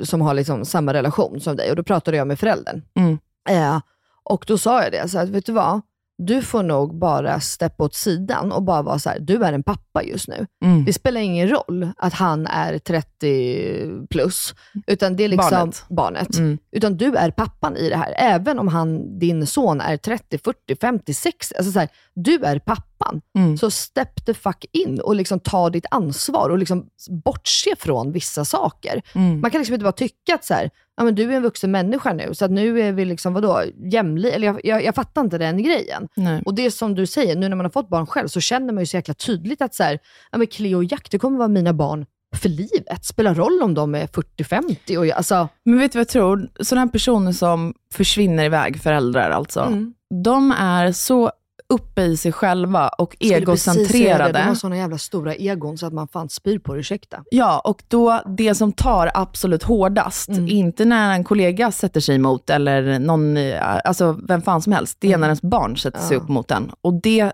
som har liksom samma relation som dig och då pratade jag med föräldern. Mm. Eh, och då sa jag det, så att, vet du vad? Du får nog bara steppa åt sidan och bara vara så här, du är en pappa just nu. Mm. Det spelar ingen roll att han är 30 plus, utan det är liksom Barnet. barnet. Mm. Utan du är pappan i det här. Även om han, din son är 30, 40, 50, 60. Alltså så här, du är pappan. Mm. Så step the fuck in och liksom ta ditt ansvar och liksom bortse från vissa saker. Mm. Man kan liksom inte bara tycka att så här, ja, men du är en vuxen människa nu, så nu är vi liksom, vadå, jämli Eller jag, jag, jag fattar inte den grejen. Nej. Och det är som du säger, nu när man har fått barn själv, så känner man ju så jäkla tydligt att så här, ja, men Cleo och Jack, det kommer vara mina barn för livet. Spelar roll om de är 40-50. Och jag, alltså, Men vet du vad jag tror? Sådana här personer som försvinner iväg, föräldrar alltså, Mm. de är så uppe i sig själva och skulle säga det, egocentrerade. De har såna jävla stora egon så att man fan spyr på det, ursäkta. Ja, och då det som tar absolut hårdast, Mm. inte när en kollega sätter sig emot eller någon, eh, alltså vem fan som helst, det är när ens barn sätter sig Mm. Ja. upp mot en. Och det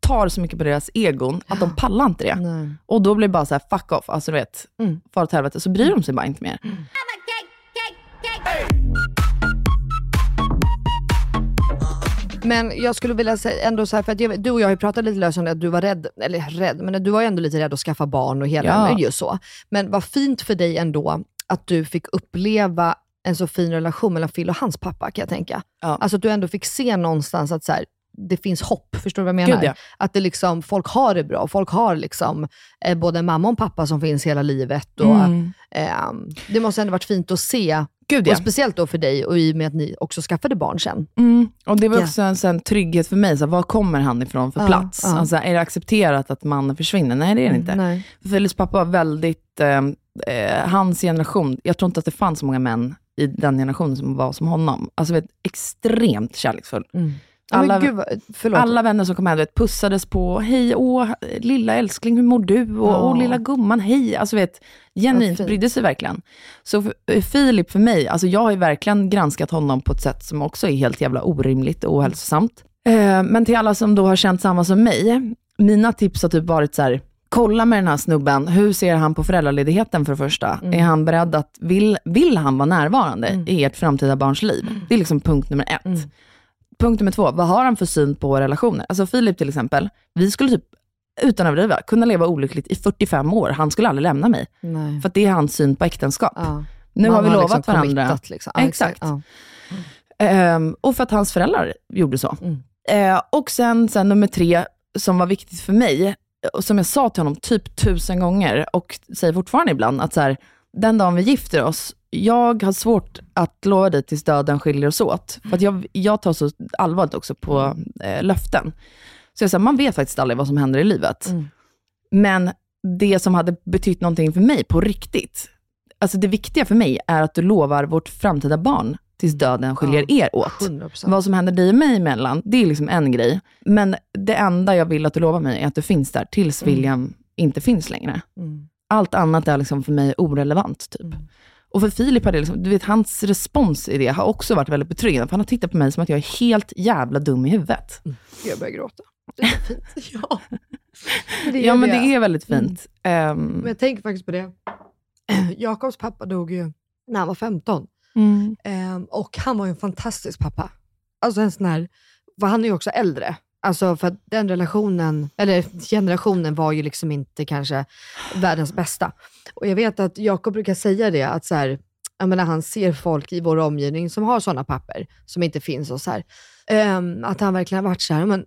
tar så mycket på deras egon att de pallar inte det. Nej. Och då blir det bara så här, fuck off, alltså du vet, Mm. far åt helvete. Så bryr de sig bara inte mer. Men jag skulle vilja säga ändå så här, för att jag, du och jag har ju pratat lite löst om det, att du var rädd, eller rädd, men du var ju ändå lite rädd att skaffa barn och hela, Ja. just så. Men vad fint för dig ändå att du fick uppleva en så fin relation mellan Phil och hans pappa kan jag tänka. Ja. Alltså att du ändå fick se någonstans att så här, det finns hopp, förstår du vad jag menar? Gud, ja. Att det liksom, folk har det bra, folk har liksom, eh, både mamma och pappa som finns hela livet. Och, Mm. ehm, det måste ändå varit fint att se, Gud ja. och speciellt då för dig och i och med att ni också skaffade barn sen. Mm. Och det var också en sån trygghet för mig. Så var kommer han ifrån för Ja, plats? ja. Alltså, är det accepterat att mannen försvinner? Nej, det är det inte. Nej. För Philips pappa var väldigt, eh, eh, hans generation, jag tror inte att det fanns så många män i den generationen som var som honom. Alltså vet, extremt kärleksfull. Mm. Alla- gud. Alla vänner som kom hem vet, pussades på, hej, åh, lilla älskling, hur mår du? Och, Ja. åh, lilla gumman, hej. Alltså vet, genuint brydde sig verkligen. Så för, eh, Filip för mig, alltså jag har ju verkligen granskat honom på ett sätt som också är helt jävla orimligt och ohälsosamt. Eh, men till alla som då har känt samma som mig, mina tips har typ varit så här, kolla med den här snubben, hur ser han på föräldraledigheten för det första? Mm. Är han beredd att, vill, vill han vara närvarande i ert framtida barns liv? Det är liksom punkt nummer ett. Mm. Punkt nummer två, vad har han för syn på relationer? Alltså Filip till exempel, vi skulle typ, utan att överdriva, kunna leva olyckligt i 45 år. Han skulle aldrig lämna mig. Nej. För att det är hans syn på äktenskap. Ja. Nu Man har vi lovat liksom varandra. Liksom. Ja, Exakt. Ja. Ehm, och för att hans föräldrar gjorde så. Mm. Eh, och sen, sen nummer tre, som var viktigt för mig, och som jag sa till honom typ tusen gånger, och säger fortfarande ibland, att så här, den dagen vi gifter oss, jag har svårt att lova dig tills döden skiljer oss åt. För att jag, jag tar så allvarligt också på eh, löften. Så jag säger, man vet faktiskt aldrig vad som händer i livet. Mm. Men det som hade betytt någonting för mig på riktigt, alltså det viktiga för mig är att du lovar vårt framtida barn tills döden skiljer Ja, er åt. 100%. Vad som händer dig och mig emellan, det är liksom en grej. Men det enda jag vill att du lovar mig är att du finns där tills William inte finns längre. Mm. Allt annat är liksom för mig orelevant. typ. Och för Filip har det liksom, du vet, hans respons i det har också varit väldigt betryggande. För han har tittat på mig som att jag är helt jävla dum i huvudet. Jag börjar gråta. Det är fint. *laughs* ja. Men det är Ja, men det. är väldigt fint. Ehm, Men jag tänker faktiskt på det. *clears throat* Jakobs pappa dog ju när han var 15. mm, Ehm, och han var ju en fantastisk pappa. Alltså en sån här, för han är ju också äldre. Alltså för att den relationen, eller generationen var ju liksom inte kanske världens bästa. Och jag vet att Jakob brukar säga det, att så här, jag menar, han ser folk i vår omgivning som har sådana papper, som inte finns och så här. Ehm, att han verkligen har varit så här, men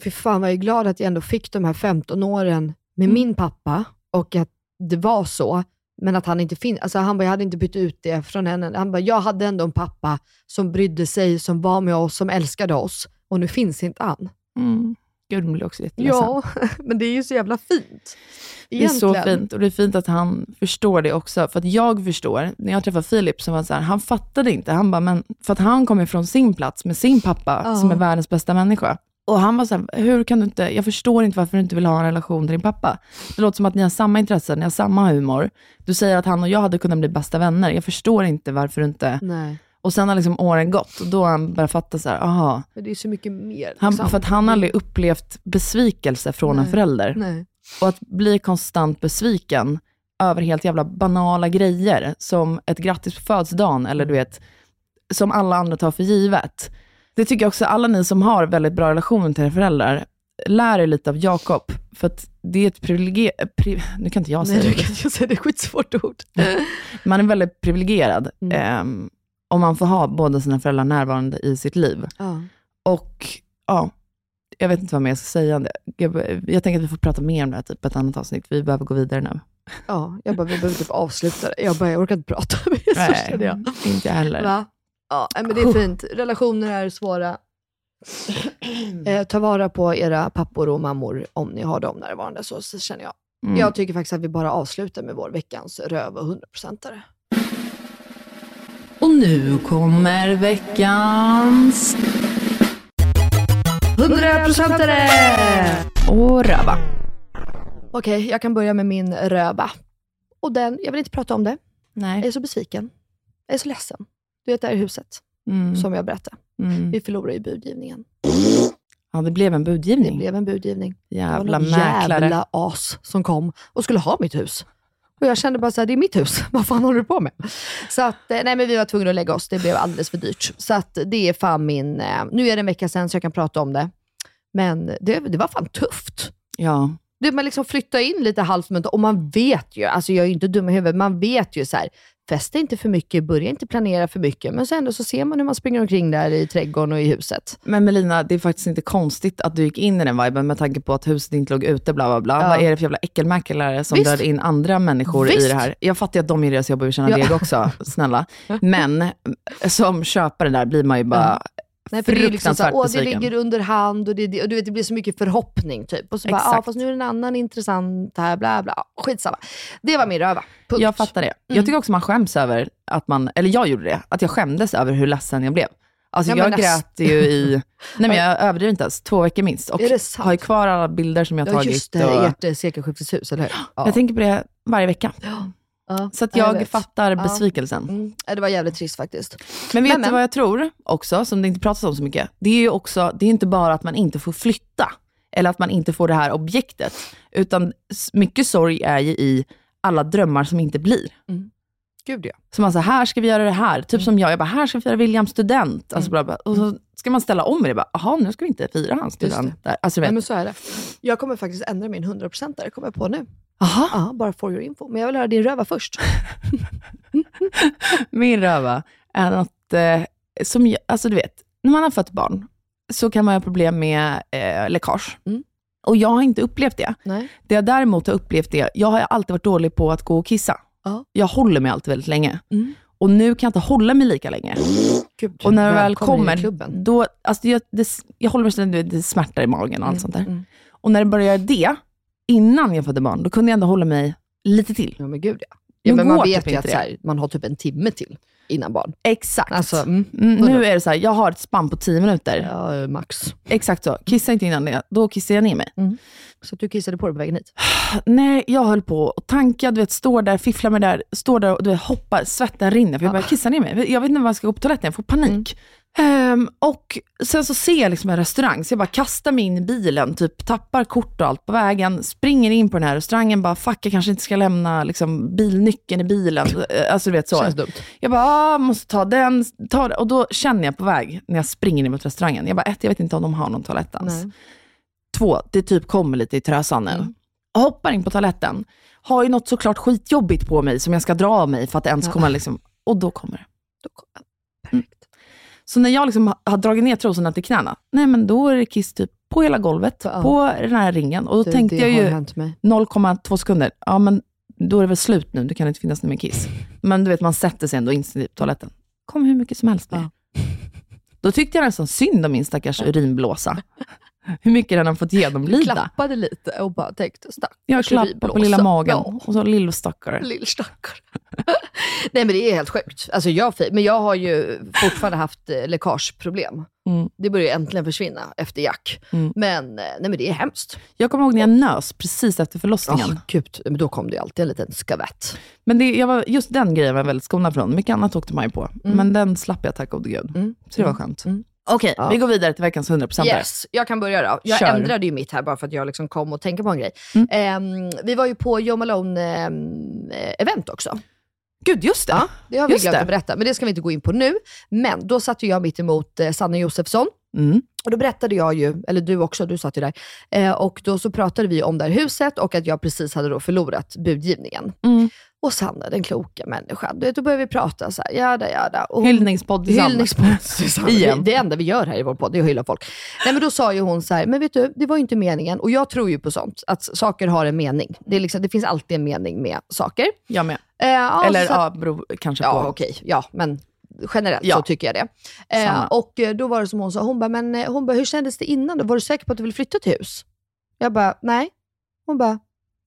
fy fan vad jag är glad att jag ändå fick de här 15 åren med min pappa och att det var så. Men att han inte finns. Alltså han bara, jag hade inte bytt ut det från henne. Han bara, jag hade ändå en pappa som brydde sig, som var med oss, som älskade oss. Och nu finns inte han. Mm. Gud, nu blir också jätteledsen. Ja, *laughs* men det är ju så jävla fint. Det är så Egentligen. fint och det är fint att han förstår det också. För att jag förstår, när jag träffade Filip, så var det så här, han fattade inte. Han bara, men för att han kommer från sin plats med sin pappa, Ja. som är världens bästa människa. Och han var så här, hur kan du inte, jag förstår inte varför du inte vill ha en relation till din pappa. Det låter som att ni har samma intressen, ni har samma humor. Du säger att han och jag hade kunnat bli bästa vänner. Jag förstår inte varför du inte... Nej, Och sen har liksom åren gått och då har han börjat fatta så här, aha. men det är så mycket mer. Han, liksom. för att han har aldrig upplevt besvikelse från en Nej. förälder. Nej. Och att bli konstant besviken över helt jävla banala grejer, som ett grattis på födelsedagen, eller du vet, som alla andra tar för givet. Det tycker jag också, alla ni som har väldigt bra relationer till era föräldrar, lär er lite av Jakob. För att det är ett privilegierat, pri, nu kan inte jag säga Nej, det. du kan inte säga det. är ett skitsvårt ord. *laughs* Man är väldigt privilegierad Mm. ehm, om man får ha båda sina föräldrar närvarande i sitt liv. Ja. Och ja, jag vet inte vad mer jag ska säga om det. Jag, jag tänker att vi får prata mer om det här typ på ett annat avsnitt, vi behöver gå vidare nu. ja, jag bara, vi behöver typ avsluta det. Jag, bara, jag orkar inte prata mer, så känner jag. inte jag heller. Va? Ja, nej, men det är fint. Relationer är svåra. *clears throat* Eh, ta vara på era pappor och mammor om ni har dem närvarande, så, så känner jag. Mm. Jag tycker faktiskt att vi bara avslutar med vår veckans röv och 100-procentare. Nu kommer veckans 100-procentare! och röva. Okej, jag kan börja med min röva. Och den, jag vill inte prata om det. Jag Nej. är så besviken. Jag är så ledsen. Du vet det här huset Mm. som jag berättade. Mm. Vi förlorade ju budgivningen. Ja, det blev en Det budgivning. blev en budgivning. Jävla det var mäklare. jävla as som kom och skulle ha mitt hus. Och jag kände bara så här, det är mitt hus. *laughs* Vad fan håller du på med? Så att, eh, nej men vi var tvungna att lägga oss. Det blev alldeles för dyrt. Så att det är fan min... Eh, nu är det en vecka sedan så jag kan prata om det. Men det, det var fan tufft. Ja. Det, man liksom flyttar in lite halvt men och man vet ju, alltså jag är ju inte dum i huvudet, man vet ju så här, festa inte för mycket, börja inte planera för mycket, men ändå så ser man hur man springer omkring där i trädgården och i huset. Men Melina, det är faktiskt inte konstigt att du gick in i den viben med tanke på att huset inte låg ute, bla bla bla. Ja. Vad är det för jävla äckelmäklare som Visst. drar in andra människor i Visst. det här? Jag fattar ju att de gör deras jobb och vill tjäna Ja. deg också, snälla. *laughs* Men som köpare där blir man ju bara Nej, för det är liksom så här, fruktansvärt åh, det ligger under hand och, det, och du vet, det blir så mycket förhoppning. Typ. Och så bara, Exakt. ja, fast nu är det en annan intressant här, bla bla. Skitsamma. Det var min röva. Punkt. Jag fattar det. Jag tycker också man skäms över att man, eller jag gjorde det, att jag skämdes över hur ledsen jag blev. Alltså Ja, jag näst- grät ju i, *laughs* nej men jag överdriver inte ens, två veckor minst. Och har ju kvar alla bilder som jag har Ja, tagit. just det. och, Ert eh, sekelskifteshus, eller hur? Ja. Jag tänker på det varje vecka. ja. Så att Ja, jag jag, vet. fattar Ja. besvikelsen. Mm. Ja, Det var jävligt trist faktiskt. Men vet Men, du vad jag tror också, som det inte pratas om så mycket? Det är ju också, det är inte bara att man inte får flytta, eller att man inte får det här objektet, utan mycket sorg är ju i alla drömmar som inte blir. Gud ja. Som alltså, här ska vi göra det här. Typ som jag, jag bara, här ska vi fira Williams student. Alltså, bla, bla. Och så ska man ställa om det. Bara, Jaha, nu ska vi inte fira hans student. Där. Alltså, du Nej, vet. men så är det. Jag kommer faktiskt ändra min 100% där, kommer jag på nu. Aha, Ja, bara for your info. Men jag vill höra din röva först. *laughs* min röva är något, eh, som, jag- alltså du vet, när man har fött barn så kan man ha problem med eh, läckage. Mm. Och jag har inte upplevt det. Nej. Det jag däremot har upplevt det, jag har alltid varit dålig på att gå och kissa. Ja. Jag håller mig alltid väldigt länge. Mm. Och nu kan jag inte hålla mig lika länge. Gud, Och när jag väl kommer, då, alltså jag, det, jag håller mig så det, det smärtar i magen och allt Mm, sånt där. mm. Och när det började det, innan jag födde barn, då kunde jag ändå hålla mig lite till. Ja men gud ja. ja men man går vet typ ju att så här, man har typ en timme till innan barn. Exakt. Alltså, mm, Mm, nu är det så här, jag har ett spann på 10 minuter. ja, max. Exakt så. Kissa inte innan det, då kissar jag ner mig. Så att du kissade på dig på vägen hit? *sighs* Nej, jag höll på och tanka, du vet, står där, fifflar med det där, står där och du vet, hoppar, svetten rinner för jag börjar kissa ner mig. Jag vet inte var jag ska gå på toaletten, jag får panik. Ehm, och sen så ser jag liksom en restaurang, så jag bara kastar mig in i bilen, typ tappar kort och allt på vägen, springer in på den här restaurangen, bara fuck jag kanske inte ska lämna liksom, bilnyckeln i bilen. Eh, Alltså du vet så. Känns dumt. Jag bara, ah, måste ta den, ta den. Och då känner jag på väg, när jag springer in mot restaurangen, jag bara, ett, jag vet inte om de har någon toalett ens. Nej. Två, det typ kommer lite i trösan nu. Mm. Jag hoppar in på toaletten, har ju något såklart skitjobbigt på mig som jag ska dra av mig för att ens Ja. komma liksom, och då kommer det. Då. Så när jag liksom har- dragit ner trosorna till knäna, nej men då är det kiss typ på hela golvet, Ja. på den här ringen. Och då Det- tänkte det jag ju hänt mig. 0,2 sekunder, ja men då är det väl slut nu, det kan inte finnas något mer kiss. Men du vet, man sätter sig ändå instinktivt på toaletten. Kom hur mycket som helst ner. Då tyckte jag nästan synd om min stackars *laughs* urinblåsa. Hur mycket den har fått genomlida. Klappade lite och bara tänkte stackars Jag klappade på lilla magen Ja. och så lillstackare. Lillstackare. *laughs* Nej men det är helt sjukt. Alltså jag, men jag har ju fortfarande haft eh, läckageproblem. Mm. Det börjar äntligen försvinna efter Jack. Mm. Men, eh, nej, men det är hemskt. Jag kommer ihåg när jag nös precis efter förlossningen. Oh, gud, men då kom det alltid en liten skavett. Men det, jag var, just den grejen var jag väldigt skonad från. Mycket annat åkte man ju på. Men den slapp jag tack gode gud. Mm. Så det var skönt. Okej, Ja. vi går vidare till veckans 100% Yes, jag kan börja då. Jag Kör. ändrade ju mitt här bara för att jag liksom kom och tänkte på en grej. Mm. Ehm, vi var ju på Joe Malone-event också. Gud, just det. Ja, det har vi Just glömt det. att berätta, men det ska vi inte gå in på nu. Men då satt jag mitt emot eh, Sanne Josefsson. Mm. Och då berättade jag ju, eller du också, du satt ju där. Eh, och då så pratade vi om det här huset och att jag precis hade då förlorat budgivningen. Mm. Och Sanna, den kloka människan, du vet, då började vi prata så här, jada jada. Och hon- Hyllningspodd. Hyllningspodd. *laughs* Igen. Det enda vi gör här i vår podd, är att hylla folk. Nej men då sa ju hon så här, men vet du, det var ju inte meningen. Och jag tror ju på sånt, att saker har en mening. Det, är liksom, det finns alltid en mening med saker. Jag med. Eh, ja, Eller så ja, beror kanske Ja, på. okej. Ja, men generellt Ja. så tycker jag det. Eh, och eh, då var det som hon sa, hon bara, men eh, hon bara, hur kändes det innan då? Var du säker på att du ville flytta till hus? Jag bara, nej. Hon bara,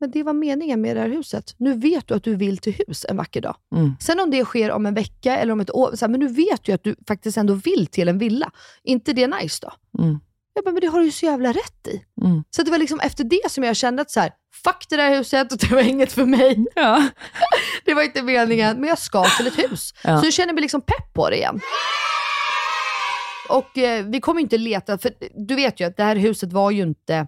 men det var meningen med det här huset. Nu vet du att du vill till hus en vacker dag. Mm. Sen om det sker om en vecka eller om ett år, så här, men nu vet du att du faktiskt ändå vill till en villa. inte det nice då? Mm. Jag bara, men det har du ju så jävla rätt i. Mm. Så det var liksom efter det som jag kände att så här, fuck det där huset, och *laughs* det var inget för mig. Ja. *laughs* Det var inte meningen, men jag ska till ett hus. Ja. Så jag känner mig liksom pepp på det igen. Och eh, vi kommer inte leta, för du vet ju att det här huset var ju inte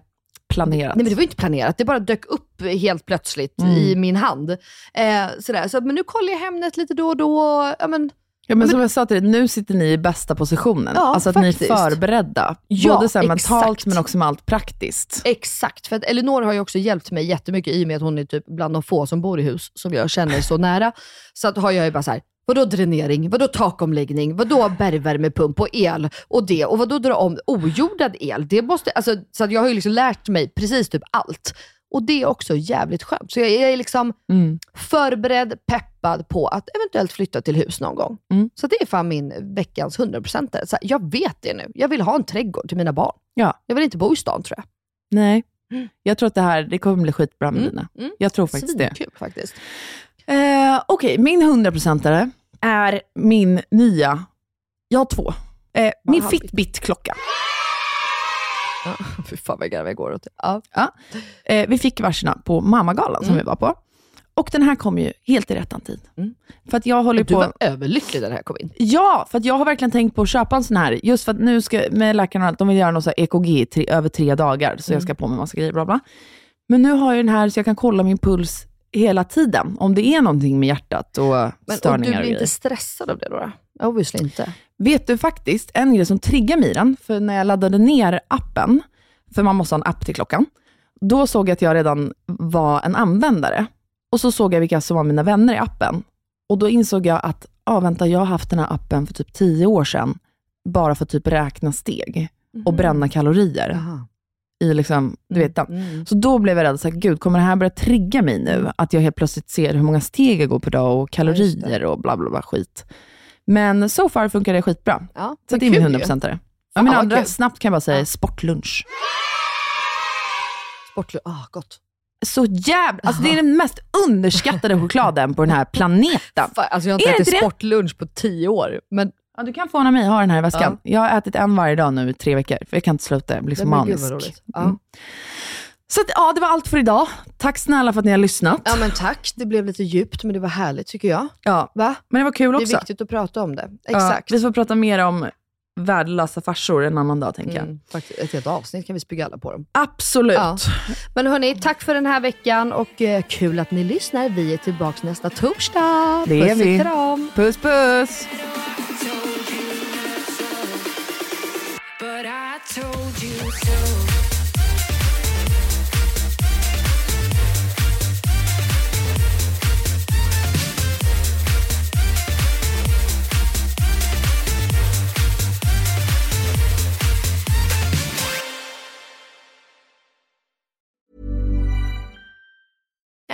Planerat. Nej men det var inte planerat, det bara dök upp helt plötsligt Mm. i min hand. Eh, sådär. Så, men nu kollar jag Hemnet lite då och då. Ja, men, Ja, men som jag sa till dig, nu sitter ni i bästa positionen. Ja, alltså att faktiskt. ni är förberedda. Ja, Både så mentalt men också med allt praktiskt. Exakt, för att Elinor har ju också hjälpt mig jättemycket i och med att hon är typ bland de få som bor i hus som jag känner så nära. Så att har jag ju bara så här, vadå dränering, vadå takomläggning, vadå bergvärmepump och el och det och vadå dra om ojordad el. Det måste, alltså, så att jag har ju liksom lärt mig precis typ allt. Och det är också jävligt skönt. Så jag är liksom Mm. förberedd, peppad på att eventuellt flytta till hus någon gång. Mm. Så det är fan min veckans 100%. Så jag vet det nu. Jag vill ha en trädgård till mina barn. Ja. Jag vill inte bo i stan tror jag. Nej, jag tror att det här det kommer bli skitbra med Mm, dina. mm. Jag tror faktiskt det. Svinkul faktiskt. Eh, Okej, min 100-procentare är min nya, jag har två, eh, min. Fitbit-klocka. Ja, *laughs* fy fan vad garv jag går åt. Ja. Ja. Eh, vi fick varsina på Mammagalan som Mm. vi var på. Och den här kom ju helt i rättan tid. Mm. För att jag håller du på... var överlycklig när det här kom in. Ja, för att jag har verkligen tänkt på att köpa en sån här, just för att nu ska, med läkarna, de vill göra något så EKG tre, över tre dagar, så jag ska på med massa grejer, bla bla. Men nu har jag den här så jag kan kolla min puls hela tiden, om det är någonting med hjärtat och Men, störningar du och blir inte stressad av det då? då? Obviously inte. Vet du faktiskt, en grej som triggar mig den, för när jag laddade ner appen, för man måste ha en app till klockan, då såg jag att jag redan var en användare. Och så såg jag vilka som var mina vänner i appen. Och då insåg jag att, ah, vänta, jag har haft den här appen för typ tio år sedan, bara för att typ räkna steg och bränna kalorier Jaha. I liksom, du vet den. Mm. Så då blev jag rädd, så här, gud, kommer det här börja trigga mig nu? Att jag helt plötsligt ser hur många steg jag går per dag och Ja, kalorier och bla bla bla skit. Men so far funkar det skitbra. Ja, Så det är min kul ju. 100-procentare. Ja, min andra, kul. snabbt kan jag bara säga, Ja. sportlunch. Sportlu- ah, gott. Så jävla, alltså det är den mest underskattade chokladen på den här *laughs* planeten. Fan, alltså jag har Är inte det ätit sportlunch på tio år. Men Ja, du kan få en av mig, ha den här i väskan. Jag har ätit en varje dag nu i tre veckor, för jag kan inte sluta, jag blir så manisk. Ja. Mm. Så att, ja, det var allt för idag. Tack snälla för att ni har lyssnat. ja men tack, det blev lite djupt men det var härligt tycker jag. Ja, Va? men det var kul Det också. är viktigt att prata om det. Ja, Exakt. vi får prata mer om värdelösa farsor en annan dag, tänker jag. Mm, faktiskt, ett helt avsnitt kan vi spygga alla på dem. Absolut. Ja. Men hörni, tack för den här veckan och eh, kul att ni lyssnar. Vi är tillbaka nästa torsdag. Det är Puss vi. Puss puss!